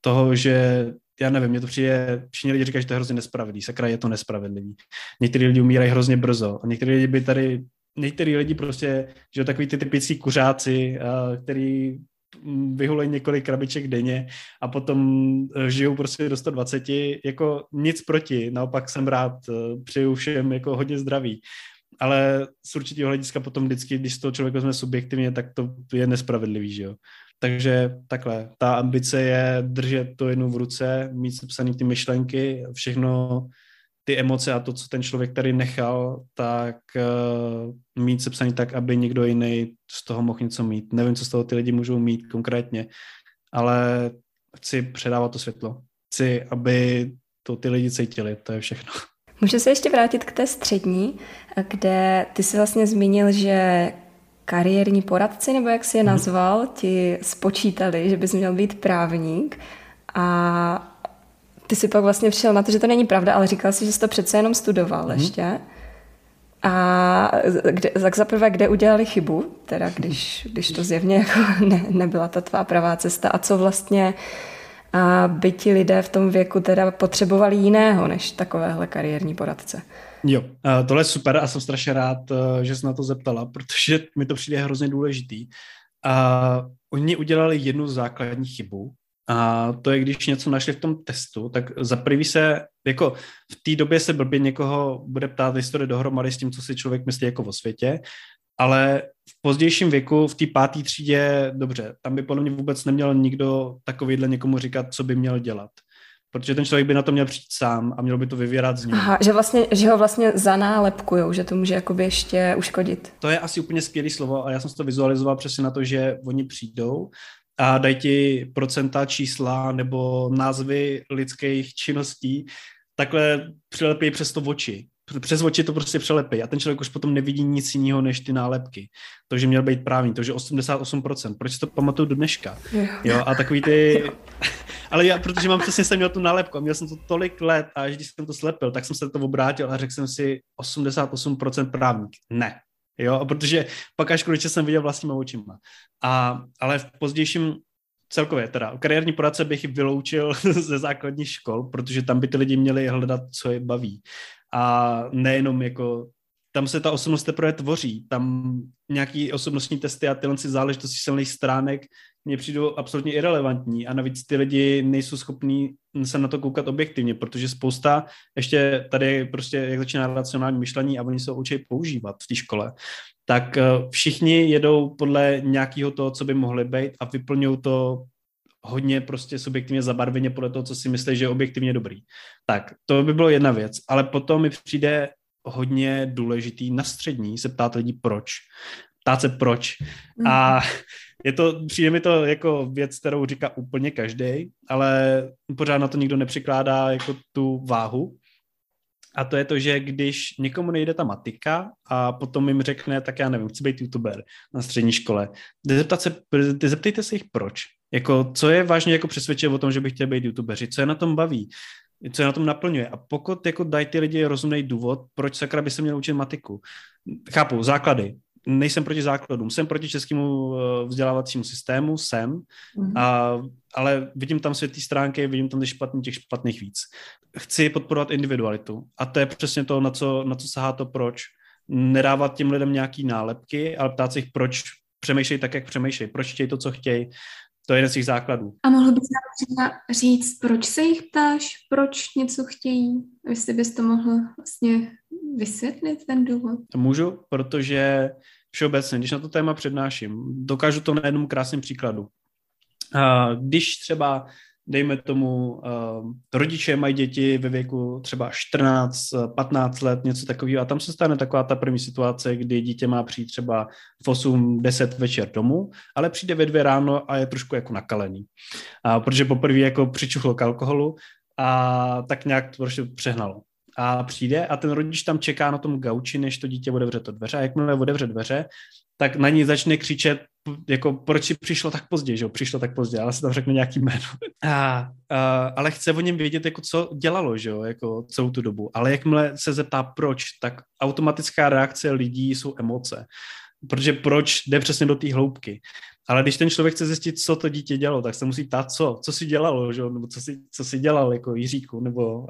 Speaker 2: toho, že já nevím, mě to přijde, všichni lidi říkají, že to je hrozně nespravedlivý, sakra je to nespravedlivý. Někteří lidi umírají hrozně brzo a někteří lidi by tady, někteří lidi prostě, že takový ty typický kuřáci, který vyhulejí několik krabiček denně a potom eh, žijou prostě do 120, jako nic proti, naopak jsem rád, eh, přeju všem jako hodně zdraví. ale z určitého hlediska potom vždycky, když to člověk vezme subjektivně, tak to je nespravedlivý, že jo. Takže takhle, ta ambice je držet to jednou v ruce, mít sepsaný ty myšlenky, všechno ty emoce a to, co ten člověk tady nechal, tak uh, mít sepsaný tak, aby někdo jiný z toho mohl něco mít. Nevím, co z toho ty lidi můžou mít konkrétně, ale chci předávat to světlo. Chci, aby to ty lidi cítili, to je všechno.
Speaker 3: Můžu se ještě vrátit k té střední, kde ty jsi vlastně zmínil, že kariérní poradci, nebo jak si je mhm. nazval, ti spočítali, že bys měl být právník a ty si pak vlastně přišel na to, že to není pravda, ale říkal si, že jsi to přece jenom studoval hmm. ještě. A kde, tak zaprvé, kde udělali chybu, teda když, když to zjevně jako ne, nebyla ta tvá pravá cesta a co vlastně a by ti lidé v tom věku teda potřebovali jiného než takovéhle kariérní poradce.
Speaker 2: Jo, tohle je super a jsem strašně rád, eh, že jsi na to zeptala, protože mi to přijde hrozně důležitý. A oni udělali jednu základní chybu a to je, když něco našli v tom testu, tak za prvý se, jako v té době se blbě někoho bude ptát historie dohromady s tím, co si člověk myslí jako o světě, ale v pozdějším věku, v té páté třídě, dobře, tam by podle mě vůbec neměl nikdo takovýhle někomu říkat, co by měl dělat. Protože ten člověk by na to měl přijít sám a měl by to vyvěrat z něj.
Speaker 3: Aha, že, vlastně, že ho vlastně zanálepkujou, že to může jakoby ještě uškodit.
Speaker 2: To je asi úplně skvělé slovo a já jsem si to vizualizoval přesně na to, že oni přijdou a dají ti procenta čísla nebo názvy lidských činností, takhle přilepí přes to oči. Přes oči to prostě přelepí a ten člověk už potom nevidí nic jiného než ty nálepky. To, že měl být právní, to, že 88%. Proč si to pamatuju do dneška? Jo, a takový ty... Ale já, protože mám přesně jsem měl tu nálepku měl jsem to tolik let a když jsem to slepil, tak jsem se to obrátil a řekl jsem si 88% právník. Ne, Jo, protože pak až konečně jsem viděl vlastníma očima. A, ale v pozdějším celkově teda, kariérní poradce bych vyloučil ze základních škol, protože tam by ty lidi měli hledat, co je baví. A nejenom jako tam se ta osobnost teprve tvoří, tam nějaký osobnostní testy a tyhle si záležitosti silných stránek mně přijdou absolutně irrelevantní a navíc ty lidi nejsou schopní se na to koukat objektivně, protože spousta, ještě tady prostě jak začíná racionální myšlení a oni se učí používat v té škole, tak eh, všichni jedou podle nějakého toho, co by mohli být a vyplňují to hodně prostě subjektivně zabarveně podle toho, co si myslí, že je objektivně dobrý. Tak, to by bylo jedna věc, ale potom mi přijde hodně důležitý na střední se ptát lidí proč. Ptát se proč. Mm. A mhm. je to, přijde mi to jako věc, kterou říká úplně každý, ale pořád na to nikdo nepřikládá jako tu váhu. A to je to, že když někomu nejde ta matika a potom jim řekne, tak já nevím, chci být youtuber na střední škole, zeptat se, zeptejte se jich proč. Jako, co je vážně jako přesvědčit o tom, že bych chtěl být youtubeři, co je na tom baví co je na tom naplňuje. A pokud jako dají ty lidi rozumný důvod, proč sakra by se měl učit matiku. Chápu, základy. Nejsem proti základům, jsem proti českému eh, vzdělávacímu systému, jsem, mm-hmm. a, ale vidím tam světlý stránky, vidím tam těch, špatný, těch špatných víc. Chci podporovat individualitu a to je přesně to, na co, na co sahá to proč. Nedávat těm lidem nějaký nálepky, ale ptát se jich, proč přemýšlej tak, jak přemýšlej, proč chtějí to, co chtějí, to je jeden z těch základů.
Speaker 1: A mohl bys nám třeba říct, proč se jich ptáš, proč něco chtějí? Jestli bys to mohl vlastně vysvětlit, ten důvod?
Speaker 2: Můžu, protože všeobecně, když na to téma přednáším, dokážu to na jednom krásném příkladu. Když třeba dejme tomu, uh, rodiče mají děti ve věku třeba 14, 15 let, něco takového a tam se stane taková ta první situace, kdy dítě má přijít třeba v 8, 10 večer domů, ale přijde ve dvě ráno a je trošku jako nakalený. A protože poprvé jako přičuchlo k alkoholu a tak nějak to prostě přehnalo a přijde a ten rodič tam čeká na tom gauči, než to dítě otevře to dveře a jakmile otevře dveře, tak na ní začne křičet, jako proč si přišlo tak pozdě, že jo, přišlo tak pozdě, ale se tam řekne nějaký jméno. A, a, ale chce o něm vědět, jako co dělalo, že jo, jako celou tu dobu. Ale jakmile se zeptá proč, tak automatická reakce lidí jsou emoce. Protože proč jde přesně do té hloubky. Ale když ten člověk chce zjistit, co to dítě dělalo, tak se musí ptát, co, co si dělalo, že? nebo co si, co si dělal jako Jiříku, nebo uh,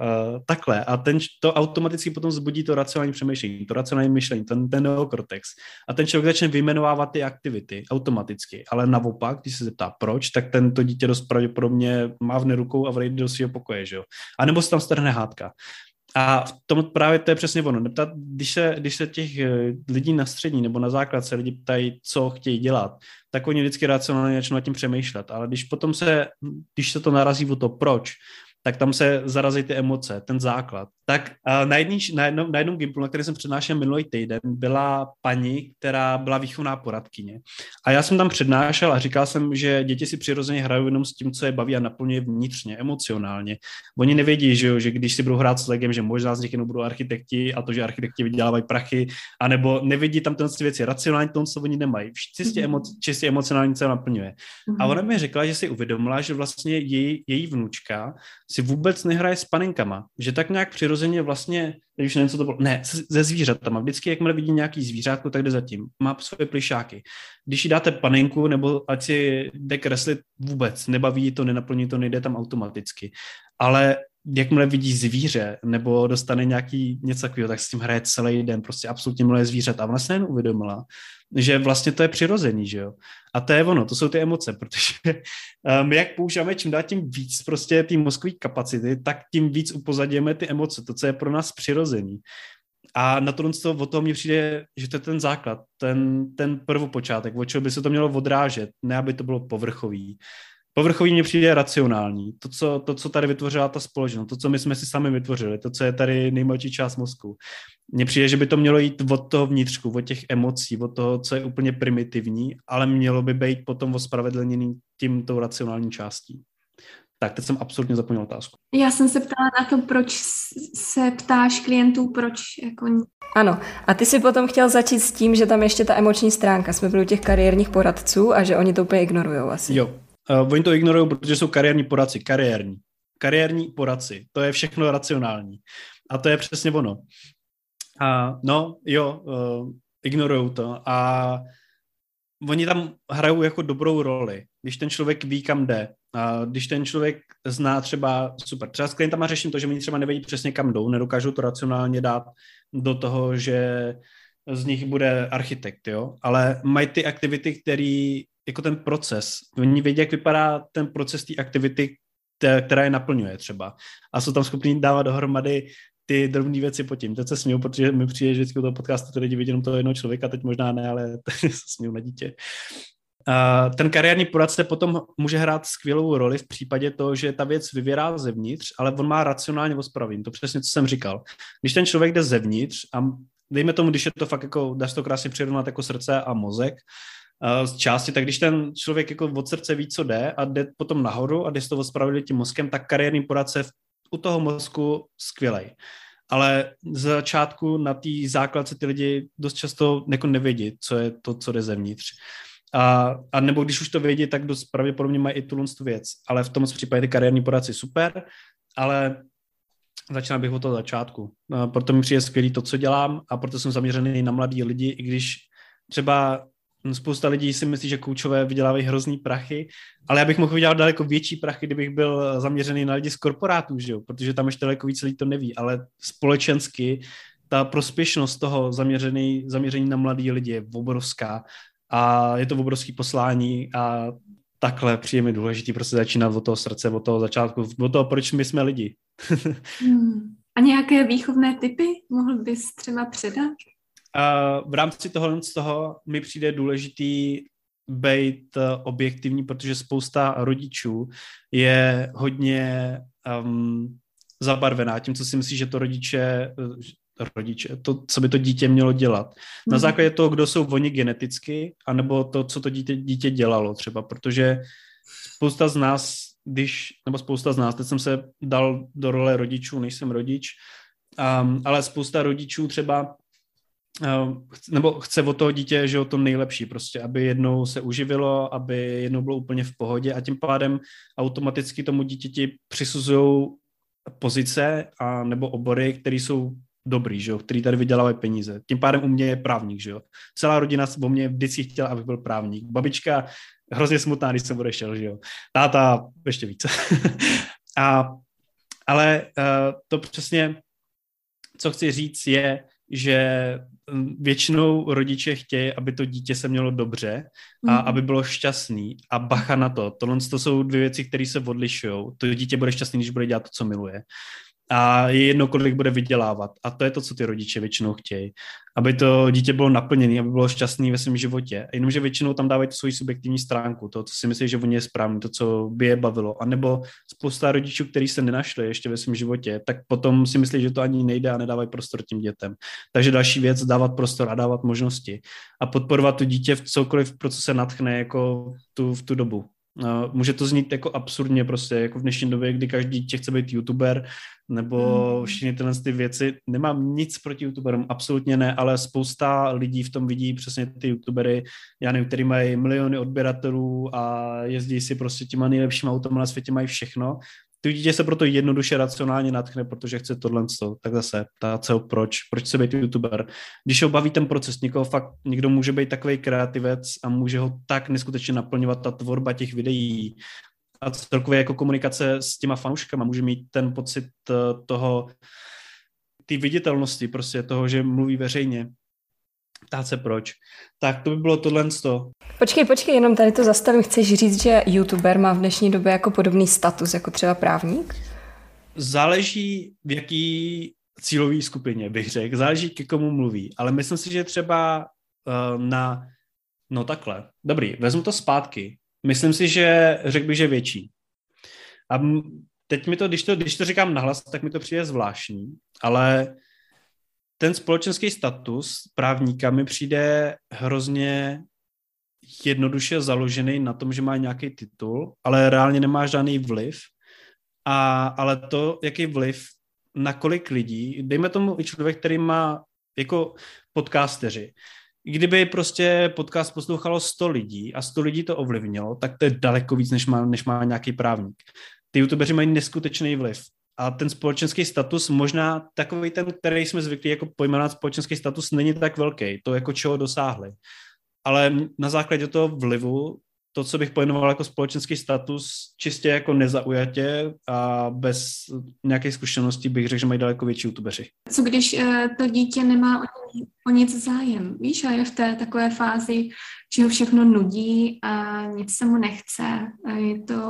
Speaker 2: takhle. A ten, to automaticky potom zbudí to racionální přemýšlení, to racionální myšlení, ten, ten neokortex. A ten člověk začne vyjmenovávat ty aktivity automaticky. Ale naopak, když se zeptá proč, tak tento dítě dost pravděpodobně mávne rukou a vrejde do svého pokoje, že. A nebo se tam strhne hádka. A v tom právě to je přesně ono. Neptat, když, se, když se těch eh, lidí na střední nebo na základ se lidi ptají, co chtějí dělat, tak oni vždycky racionálně začnou nad tím přemýšlet. Ale když potom se, když se to narazí o to, proč, tak tam se zarazí ty emoce, ten základ. Tak na, jedný, na, jednom, na jednom Gimplu, na který jsem přednášel minulý týden, byla paní, která byla výchovná poradkyně. A já jsem tam přednášel a říkal jsem, že děti si přirozeně hrají jenom s tím, co je baví a naplňuje vnitřně, emocionálně. Oni nevědí, že, že když si budou hrát s legem, že možná z nich jenom budou architekti a to, že architekti vydělávají prachy, anebo nevidí tam ty věci. Racionálně to, co oni nemají. Čistě, mhm. emo, čistě emocionálně se naplňuje. A ona mi řekla, že si uvědomila, že vlastně její, její vnučka si vůbec nehraje s paninkama, že tak nějak přirozeně vlastně, když nevím, co to bylo, ne, se zvířatama, vždycky, jakmile vidí nějaký zvířátko, tak jde zatím, má svoje plišáky. Když jí dáte paninku, nebo ať si jde kreslit vůbec, nebaví to, nenaplní to, nejde tam automaticky. Ale jakmile vidí zvíře nebo dostane nějaký něco takového, tak s tím hraje celý den, prostě absolutně miluje zvířat. A ona se jen uvědomila, že vlastně to je přirozený, že jo. A to je ono, to jsou ty emoce, protože my jak používáme čím dál tím víc prostě ty mozkové kapacity, tak tím víc upozadíme ty emoce, to, co je pro nás přirozený. A na to, to od toho mně přijde, že to je ten základ, ten, ten prvopočátek, od čeho by se to mělo odrážet, ne aby to bylo povrchový. Povrchový mně přijde racionální. To co, to, co tady vytvořila ta společnost, to, co my jsme si sami vytvořili, to, co je tady nejmladší část mozku. Mně přijde, že by to mělo jít od toho vnitřku, od těch emocí, od toho, co je úplně primitivní, ale mělo by být potom ospravedlněný tím tou racionální částí. Tak, teď jsem absolutně zapomněl otázku.
Speaker 1: Já jsem se ptala na to, proč se ptáš klientů, proč jako...
Speaker 3: Ano, a ty si potom chtěl začít s tím, že tam ještě ta emoční stránka, jsme byli u těch kariérních poradců a že oni to úplně ignorují asi.
Speaker 2: Jo, uh, oni to ignorují, protože jsou kariérní poradci, kariérní. Kariérní poradci, to je všechno racionální. A to je přesně ono. A no, jo, uh, ignorují to a oni tam hrajou jako dobrou roli. Když ten člověk ví, kam jde, a když ten člověk zná třeba, super, třeba s klientama řeším to, že oni třeba nevědí přesně kam jdou, nedokážou to racionálně dát do toho, že z nich bude architekt, jo, ale mají ty aktivity, který, jako ten proces, oni vědí, jak vypadá ten proces té aktivity, která je naplňuje třeba. A jsou tam schopní dávat dohromady ty drobné věci po tím. Teď se směju, protože mi přijde vždycky u toho podcastu, ty lidi vidí jenom toho jednoho člověka, teď možná ne, ale se směju na dítě. Uh, ten kariérní poradce potom může hrát skvělou roli v případě toho, že ta věc vyvěrá zevnitř, ale on má racionálně ospravím. To přesně, co jsem říkal. Když ten člověk jde zevnitř a dejme tomu, když je to fakt jako, dáš to krásně přirovnat jako srdce a mozek, uh, z části, tak když ten člověk jako od srdce ví, co jde a jde potom nahoru a jde to ospravedlit tím mozkem, tak kariérní poradce u toho mozku skvělej. Ale z začátku na té základce ty lidi dost často jako nevědí, co je to, co jde zevnitř. A, a nebo když už to vědí, tak dost pravděpodobně mají i tu věc. Ale v tom případě ty kariérní poradci super, ale začínám bych od toho začátku. A proto mi přijde skvělý to, co dělám a proto jsem zaměřený na mladý lidi, i když třeba Spousta lidí si myslí, že koučové vydělávají hrozný prachy, ale já bych mohl vydělat daleko větší prachy, kdybych byl zaměřený na lidi z korporátů, že jo? protože tam ještě daleko víc lidí to neví, ale společensky ta prospěšnost toho zaměřený, zaměření na mladý lidi je obrovská a je to obrovský poslání a takhle přijeme důležitý prostě začínat od toho srdce, od toho začátku, od toho, proč my jsme lidi.
Speaker 1: hmm. A nějaké výchovné typy mohl bys třeba předat?
Speaker 2: v rámci toho, z toho mi přijde důležitý být eh, objektivní, protože spousta rodičů je hodně um, zabarvená tím, co si myslí, že to rodiče, eh, rodiče, to, co by to dítě mělo dělat. Na mhm. základě toho, kdo jsou oni geneticky, anebo to, co to dítě, dítě dělalo třeba, protože spousta z nás, když, nebo spousta z nás, teď jsem se dal do role rodičů, než jsem rodič, um, ale spousta rodičů třeba Eh, nebo chce od toho dítě, že o to nejlepší, prostě, aby jednou se uživilo, aby jednou bylo úplně v pohodě a tím pádem automaticky tomu dítěti přisuzují pozice a nebo obory, které jsou dobrý, že jo, který tady vydělávají peníze. Tím pádem u mě je právník, že jo. Celá rodina o mě vždycky chtěla, abych byl právník. Babička hrozně smutná, když jsem odešel, že jo. Táta ještě více. a, ale uh, to přesně, co chci říct, je, že mm, většinou rodiče chtějí, aby to dítě se mělo dobře a mm. aby bylo šťastný. A bacha na to. Tohle to jsou dvě věci, které se odlišují. To dítě bude šťastný, když bude dělat to, co miluje. A je jedno, kolik bude vydělávat. A to je to, co ty rodiče většinou chtějí. Aby to dítě bylo naplněné, aby bylo šťastné ve svém životě. Jenomže většinou tam dávají tu svoji subjektivní stránku, to, co si myslí, že oni je správně, to, co by je bavilo. A nebo spousta rodičů, kteří se nenašli ještě ve svém životě, tak potom si myslí, že to ani nejde a nedávají prostor tím dětem. Takže další věc, dávat prostor a dávat možnosti. A podporovat to dítě v cokoliv, pro co se natchne jako tu, v tu dobu. Uh, může to znít jako absurdně prostě, jako v dnešní době, kdy každý dítě chce být youtuber, nebo mm. všechny tyhle ty věci. Nemám nic proti youtuberům, absolutně ne, ale spousta lidí v tom vidí přesně ty youtubery, já nevím, který mají miliony odběratelů a jezdí si prostě těma nejlepšíma automa na světě, mají všechno ty dítě se proto jednoduše racionálně natchne, protože chce tohle, tak zase ta cel proč, proč se být youtuber. Když ho baví ten proces, někoho fakt, někdo může být takový kreativec a může ho tak neskutečně naplňovat ta tvorba těch videí. A celkově jako komunikace s těma fanouškama, může mít ten pocit eh, toho, ty viditelnosti, prostě toho, že mluví veřejně, ptát se proč. Tak to by bylo tohle to.
Speaker 3: Počkej, počkej, jenom tady to zastavím. Chceš říct, že youtuber má v dnešní době jako podobný status jako třeba právník?
Speaker 2: Záleží v jaký cílové skupině bych řekl, záleží ke komu mluví, ale myslím si, že třeba uh, na, no takhle, dobrý, vezmu to zpátky, myslím si, že řekl bych, že větší. A teď mi to, když to, když to říkám nahlas, tak mi to přijde zvláštní, ale ten společenský status právníka mi přijde hrozně jednoduše založený na tom, že má nějaký titul, ale reálně nemá žádný vliv. A, ale to, jaký vliv na kolik lidí, dejme tomu i člověk, který má jako podcasteři, kdyby prostě podcast poslouchalo 100 lidí a 100 lidí to ovlivnilo, tak to je daleko víc, než má, než má nějaký právník. Ty youtubeři mají neskutečný vliv a ten společenský status možná takový ten, který jsme zvyklí jako pojmenovat společenský status, není tak velký, to jako čeho dosáhli. Ale na základě toho vlivu, to, co bych pojmenoval jako společenský status, čistě jako nezaujatě a bez nějakých zkušeností bych řekl, že mají daleko větší youtubeři.
Speaker 1: Co když uh, to dítě nemá o, nic zájem, víš, a je v té takové fázi, že ho všechno nudí a nic se mu nechce. A je to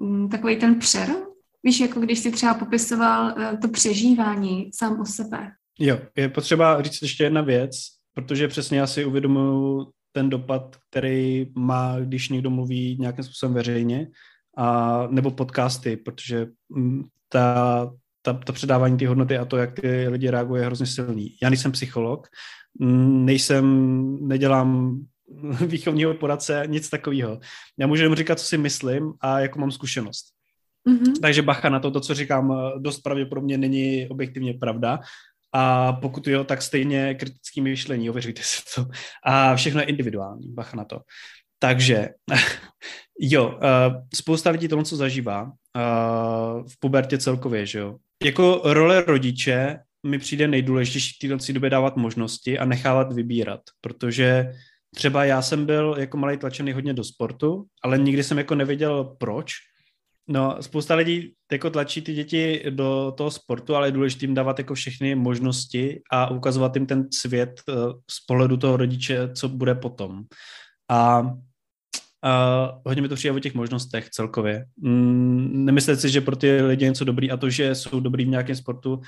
Speaker 1: um, takový ten přerod, Víš, jako když jsi třeba popisoval uh, to přežívání sám o sebe.
Speaker 2: Jo, je potřeba říct ještě jedna věc, protože přesně já si uvědomuji ten dopad, který má, když někdo mluví nějakým způsobem veřejně, a, nebo podcasty, protože mm, ta, ta, ta předávání ty hodnoty a to, jak ty lidi reagují, je hrozně silný. Já nejsem psycholog, mm, nejsem, nedělám výchovního poradce, nic takového. Já můžu jenom říkat, co si myslím a jako mám zkušenost. Mm-hmm. Takže bacha na to, to, co říkám, eh, dost pravděpodobně není objektivně pravda. A pokud jo, tak stejně kritický myšlení, ověřujte si to. A všechno je individuální, bacha na to. Takže, jo, uh, spousta lidí tomu, co zažívá uh, v pubertě celkově, že jo. Jako role rodiče mi přijde nejdůležitější v této době dávat možnosti a nechávat vybírat, protože třeba já jsem byl jako malý tlačený hodně do sportu, ale nikdy jsem jako nevěděl proč, No, spousta lidí jako tlačí ty děti do toho sportu, ale je důležité jim dávat jako všechny možnosti a ukazovat jim ten svět uh, z pohledu toho rodiče, co bude potom. A uh, hodně mi to přijde o těch možnostech celkově. Mm, nemyslete si, že pro ty lidi je něco dobrý a to, že jsou dobrý v nějakém sportu,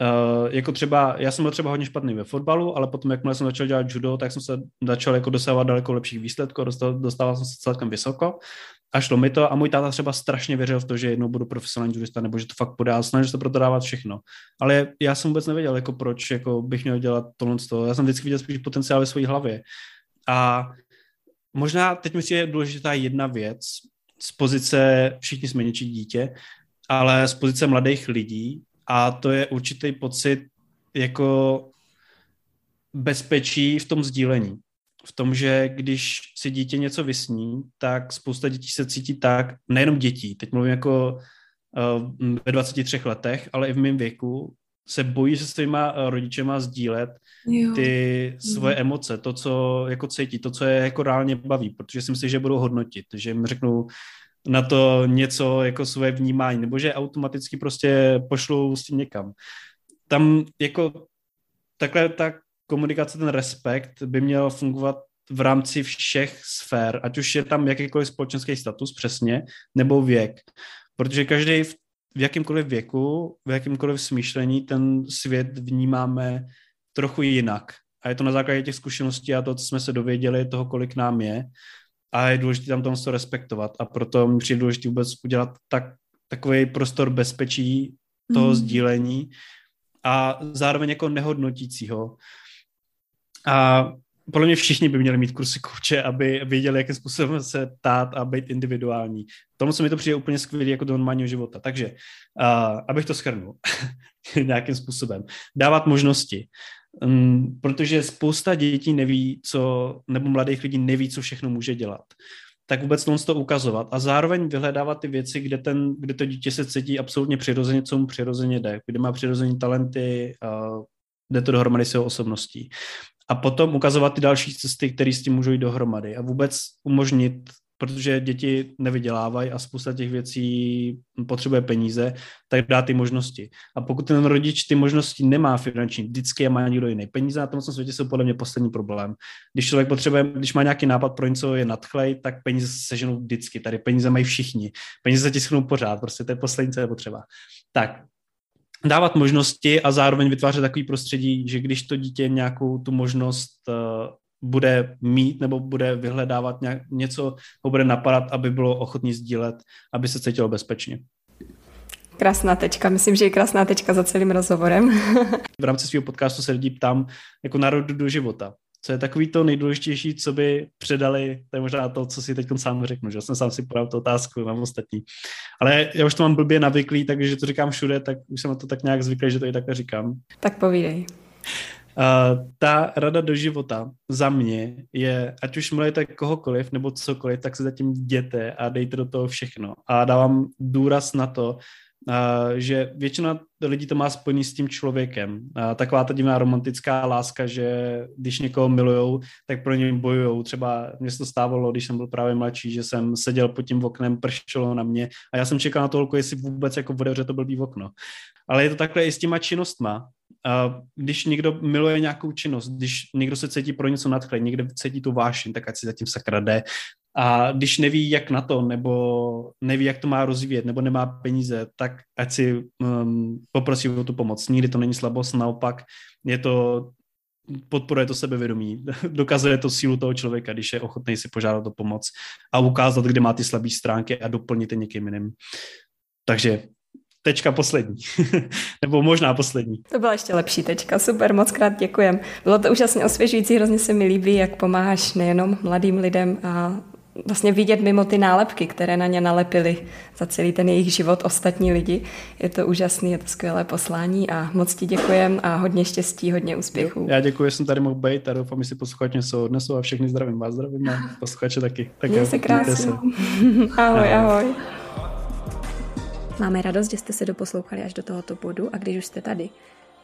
Speaker 2: Uh, jako třeba, já jsem byl třeba hodně špatný ve fotbalu, ale potom, jakmile jsem začal dělat judo, tak jsem se začal jako dosávat daleko lepších výsledků, dostal, dostával jsem se celkem vysoko a šlo mi to a můj táta třeba strašně věřil v to, že jednou budu profesionální judista nebo že to fakt a snažil se pro to dávat všechno. Ale já jsem vůbec nevěděl, jako proč jako bych měl dělat tohle z toho. Já jsem vždycky viděl spíš potenciál ve své hlavě. A možná teď mi je důležitá jedna věc z pozice, všichni jsme něčí dítě, ale z pozice mladých lidí a to je určitý pocit jako bezpečí v tom sdílení v tom, že když si dítě něco vysní, tak spousta dětí se cítí tak, nejenom dětí, teď mluvím jako uh, ve 23 letech, ale i v mém věku, se bojí se svýma eh, rodičema sdílet jo. ty svoje mm. emoce, to, co jako cítí, to, co je jako reálně baví, protože si myslím, že budou hodnotit, že jim řeknou na to něco jako svoje vnímání, nebo že automaticky prostě pošlou s tím někam. Tam jako takhle tak komunikace, ten respekt by měl fungovat v rámci všech sfér, ať už je tam jakýkoliv společenský status přesně, nebo věk. Protože každý v, v jakýmkoliv věku, v jakýmkoliv smýšlení ten svět vnímáme trochu jinak. A je to na základě těch zkušeností a to, co jsme se dověděli, toho, kolik nám je. A je důležité tam to respektovat. A proto mi přijde důležité vůbec udělat tak, takový prostor bezpečí toho mm. sdílení a zároveň jako nehodnotícího. A podle mě všichni by měli mít kursy kouče, aby věděli, jakým způsobem se tát a být individuální. Tomu se mi to přijde úplně skvělý jako do normálního života. Takže, uh, abych to schrnul nějakým způsobem. Dávat možnosti. Um, protože spousta dětí neví, co, nebo mladých lidí neví, co všechno může dělat. Tak vůbec to ukazovat a zároveň vyhledávat ty věci, kde, ten, kde to dítě se cítí absolutně přirozeně, co mu přirozeně jde, kde má přirozené talenty, uh, jde to dohromady s jeho osobností a potom ukazovat ty další cesty, které s tím můžou jít dohromady a vůbec umožnit, protože děti nevydělávají a spousta těch věcí potřebuje peníze, tak dá ty možnosti. A pokud ten rodič ty možnosti nemá finanční, vždycky je má někdo jiný. Peníze na tom světě jsou podle mě poslední problém. Když člověk potřebuje, když má nějaký nápad pro něco, je nadchlej, tak peníze se seženou vždycky. Tady peníze mají všichni. Peníze se tisknou pořád, prostě to je poslední, co je potřeba. Tak, dávat možnosti a zároveň vytvářet takový prostředí, že když to dítě nějakou tu možnost uh, bude mít nebo bude vyhledávat nějak, něco, ho bude napadat, aby bylo ochotný sdílet, aby se cítilo bezpečně.
Speaker 3: Krásná tečka, myslím, že je krásná tečka za celým rozhovorem.
Speaker 2: v rámci svého podcastu se lidi ptám jako národu do života co je takový to nejdůležitější, co by předali, to je možná to, co si teď sám řeknu, že jsem sám si podal tu otázku, mám ostatní. Ale já už to mám blbě navyklý, takže to říkám všude, tak už jsem na to tak nějak zvyklý, že to i takhle říkám.
Speaker 3: Tak povídej.
Speaker 2: Uh, ta rada do života za mě je, ať už mluvíte kohokoliv nebo cokoliv, tak se zatím jděte a dejte do toho všechno. A dávám důraz na to, že většina lidí to má spojený s tím člověkem. Taková ta divná romantická láska, že když někoho milujou, tak pro něj bojujou. Třeba mě se to stávalo, když jsem byl právě mladší, že jsem seděl pod tím oknem, pršelo na mě a já jsem čekal na to jestli vůbec jako otevře to blbý okno. Ale je to takhle i s těma činnostma. Když někdo miluje nějakou činnost, když někdo se cítí pro něco nadchlej, někdo cítí tu vášeň, tak ať si zatím sakra jde a když neví, jak na to, nebo neví, jak to má rozvíjet, nebo nemá peníze, tak ať si um, poprosí o tu pomoc. Nikdy to není slabost, naopak je to podporuje to sebevědomí, dokazuje to sílu toho člověka, když je ochotný si požádat o pomoc a ukázat, kde má ty slabé stránky a doplnit je někým jiným. Takže tečka poslední. Nebo možná poslední.
Speaker 3: To byla ještě lepší tečka, super, moc krát děkujem. Bylo to úžasně osvěžující, hrozně se mi líbí, jak pomáháš nejenom mladým lidem a vlastně vidět mimo ty nálepky, které na ně nalepili za celý ten jejich život ostatní lidi. Je to úžasný, je to skvělé poslání a moc ti děkujem a hodně štěstí, hodně úspěchů.
Speaker 2: Já děkuji, že jsem tady mohl být a doufám, že si posluchači něco odnesou a všechny zdravím vás, zdravím a posluchače taky.
Speaker 3: Tak Měj se krásně. ahoj, ahoj. Máme radost, že jste se doposlouchali až do tohoto bodu a když už jste tady,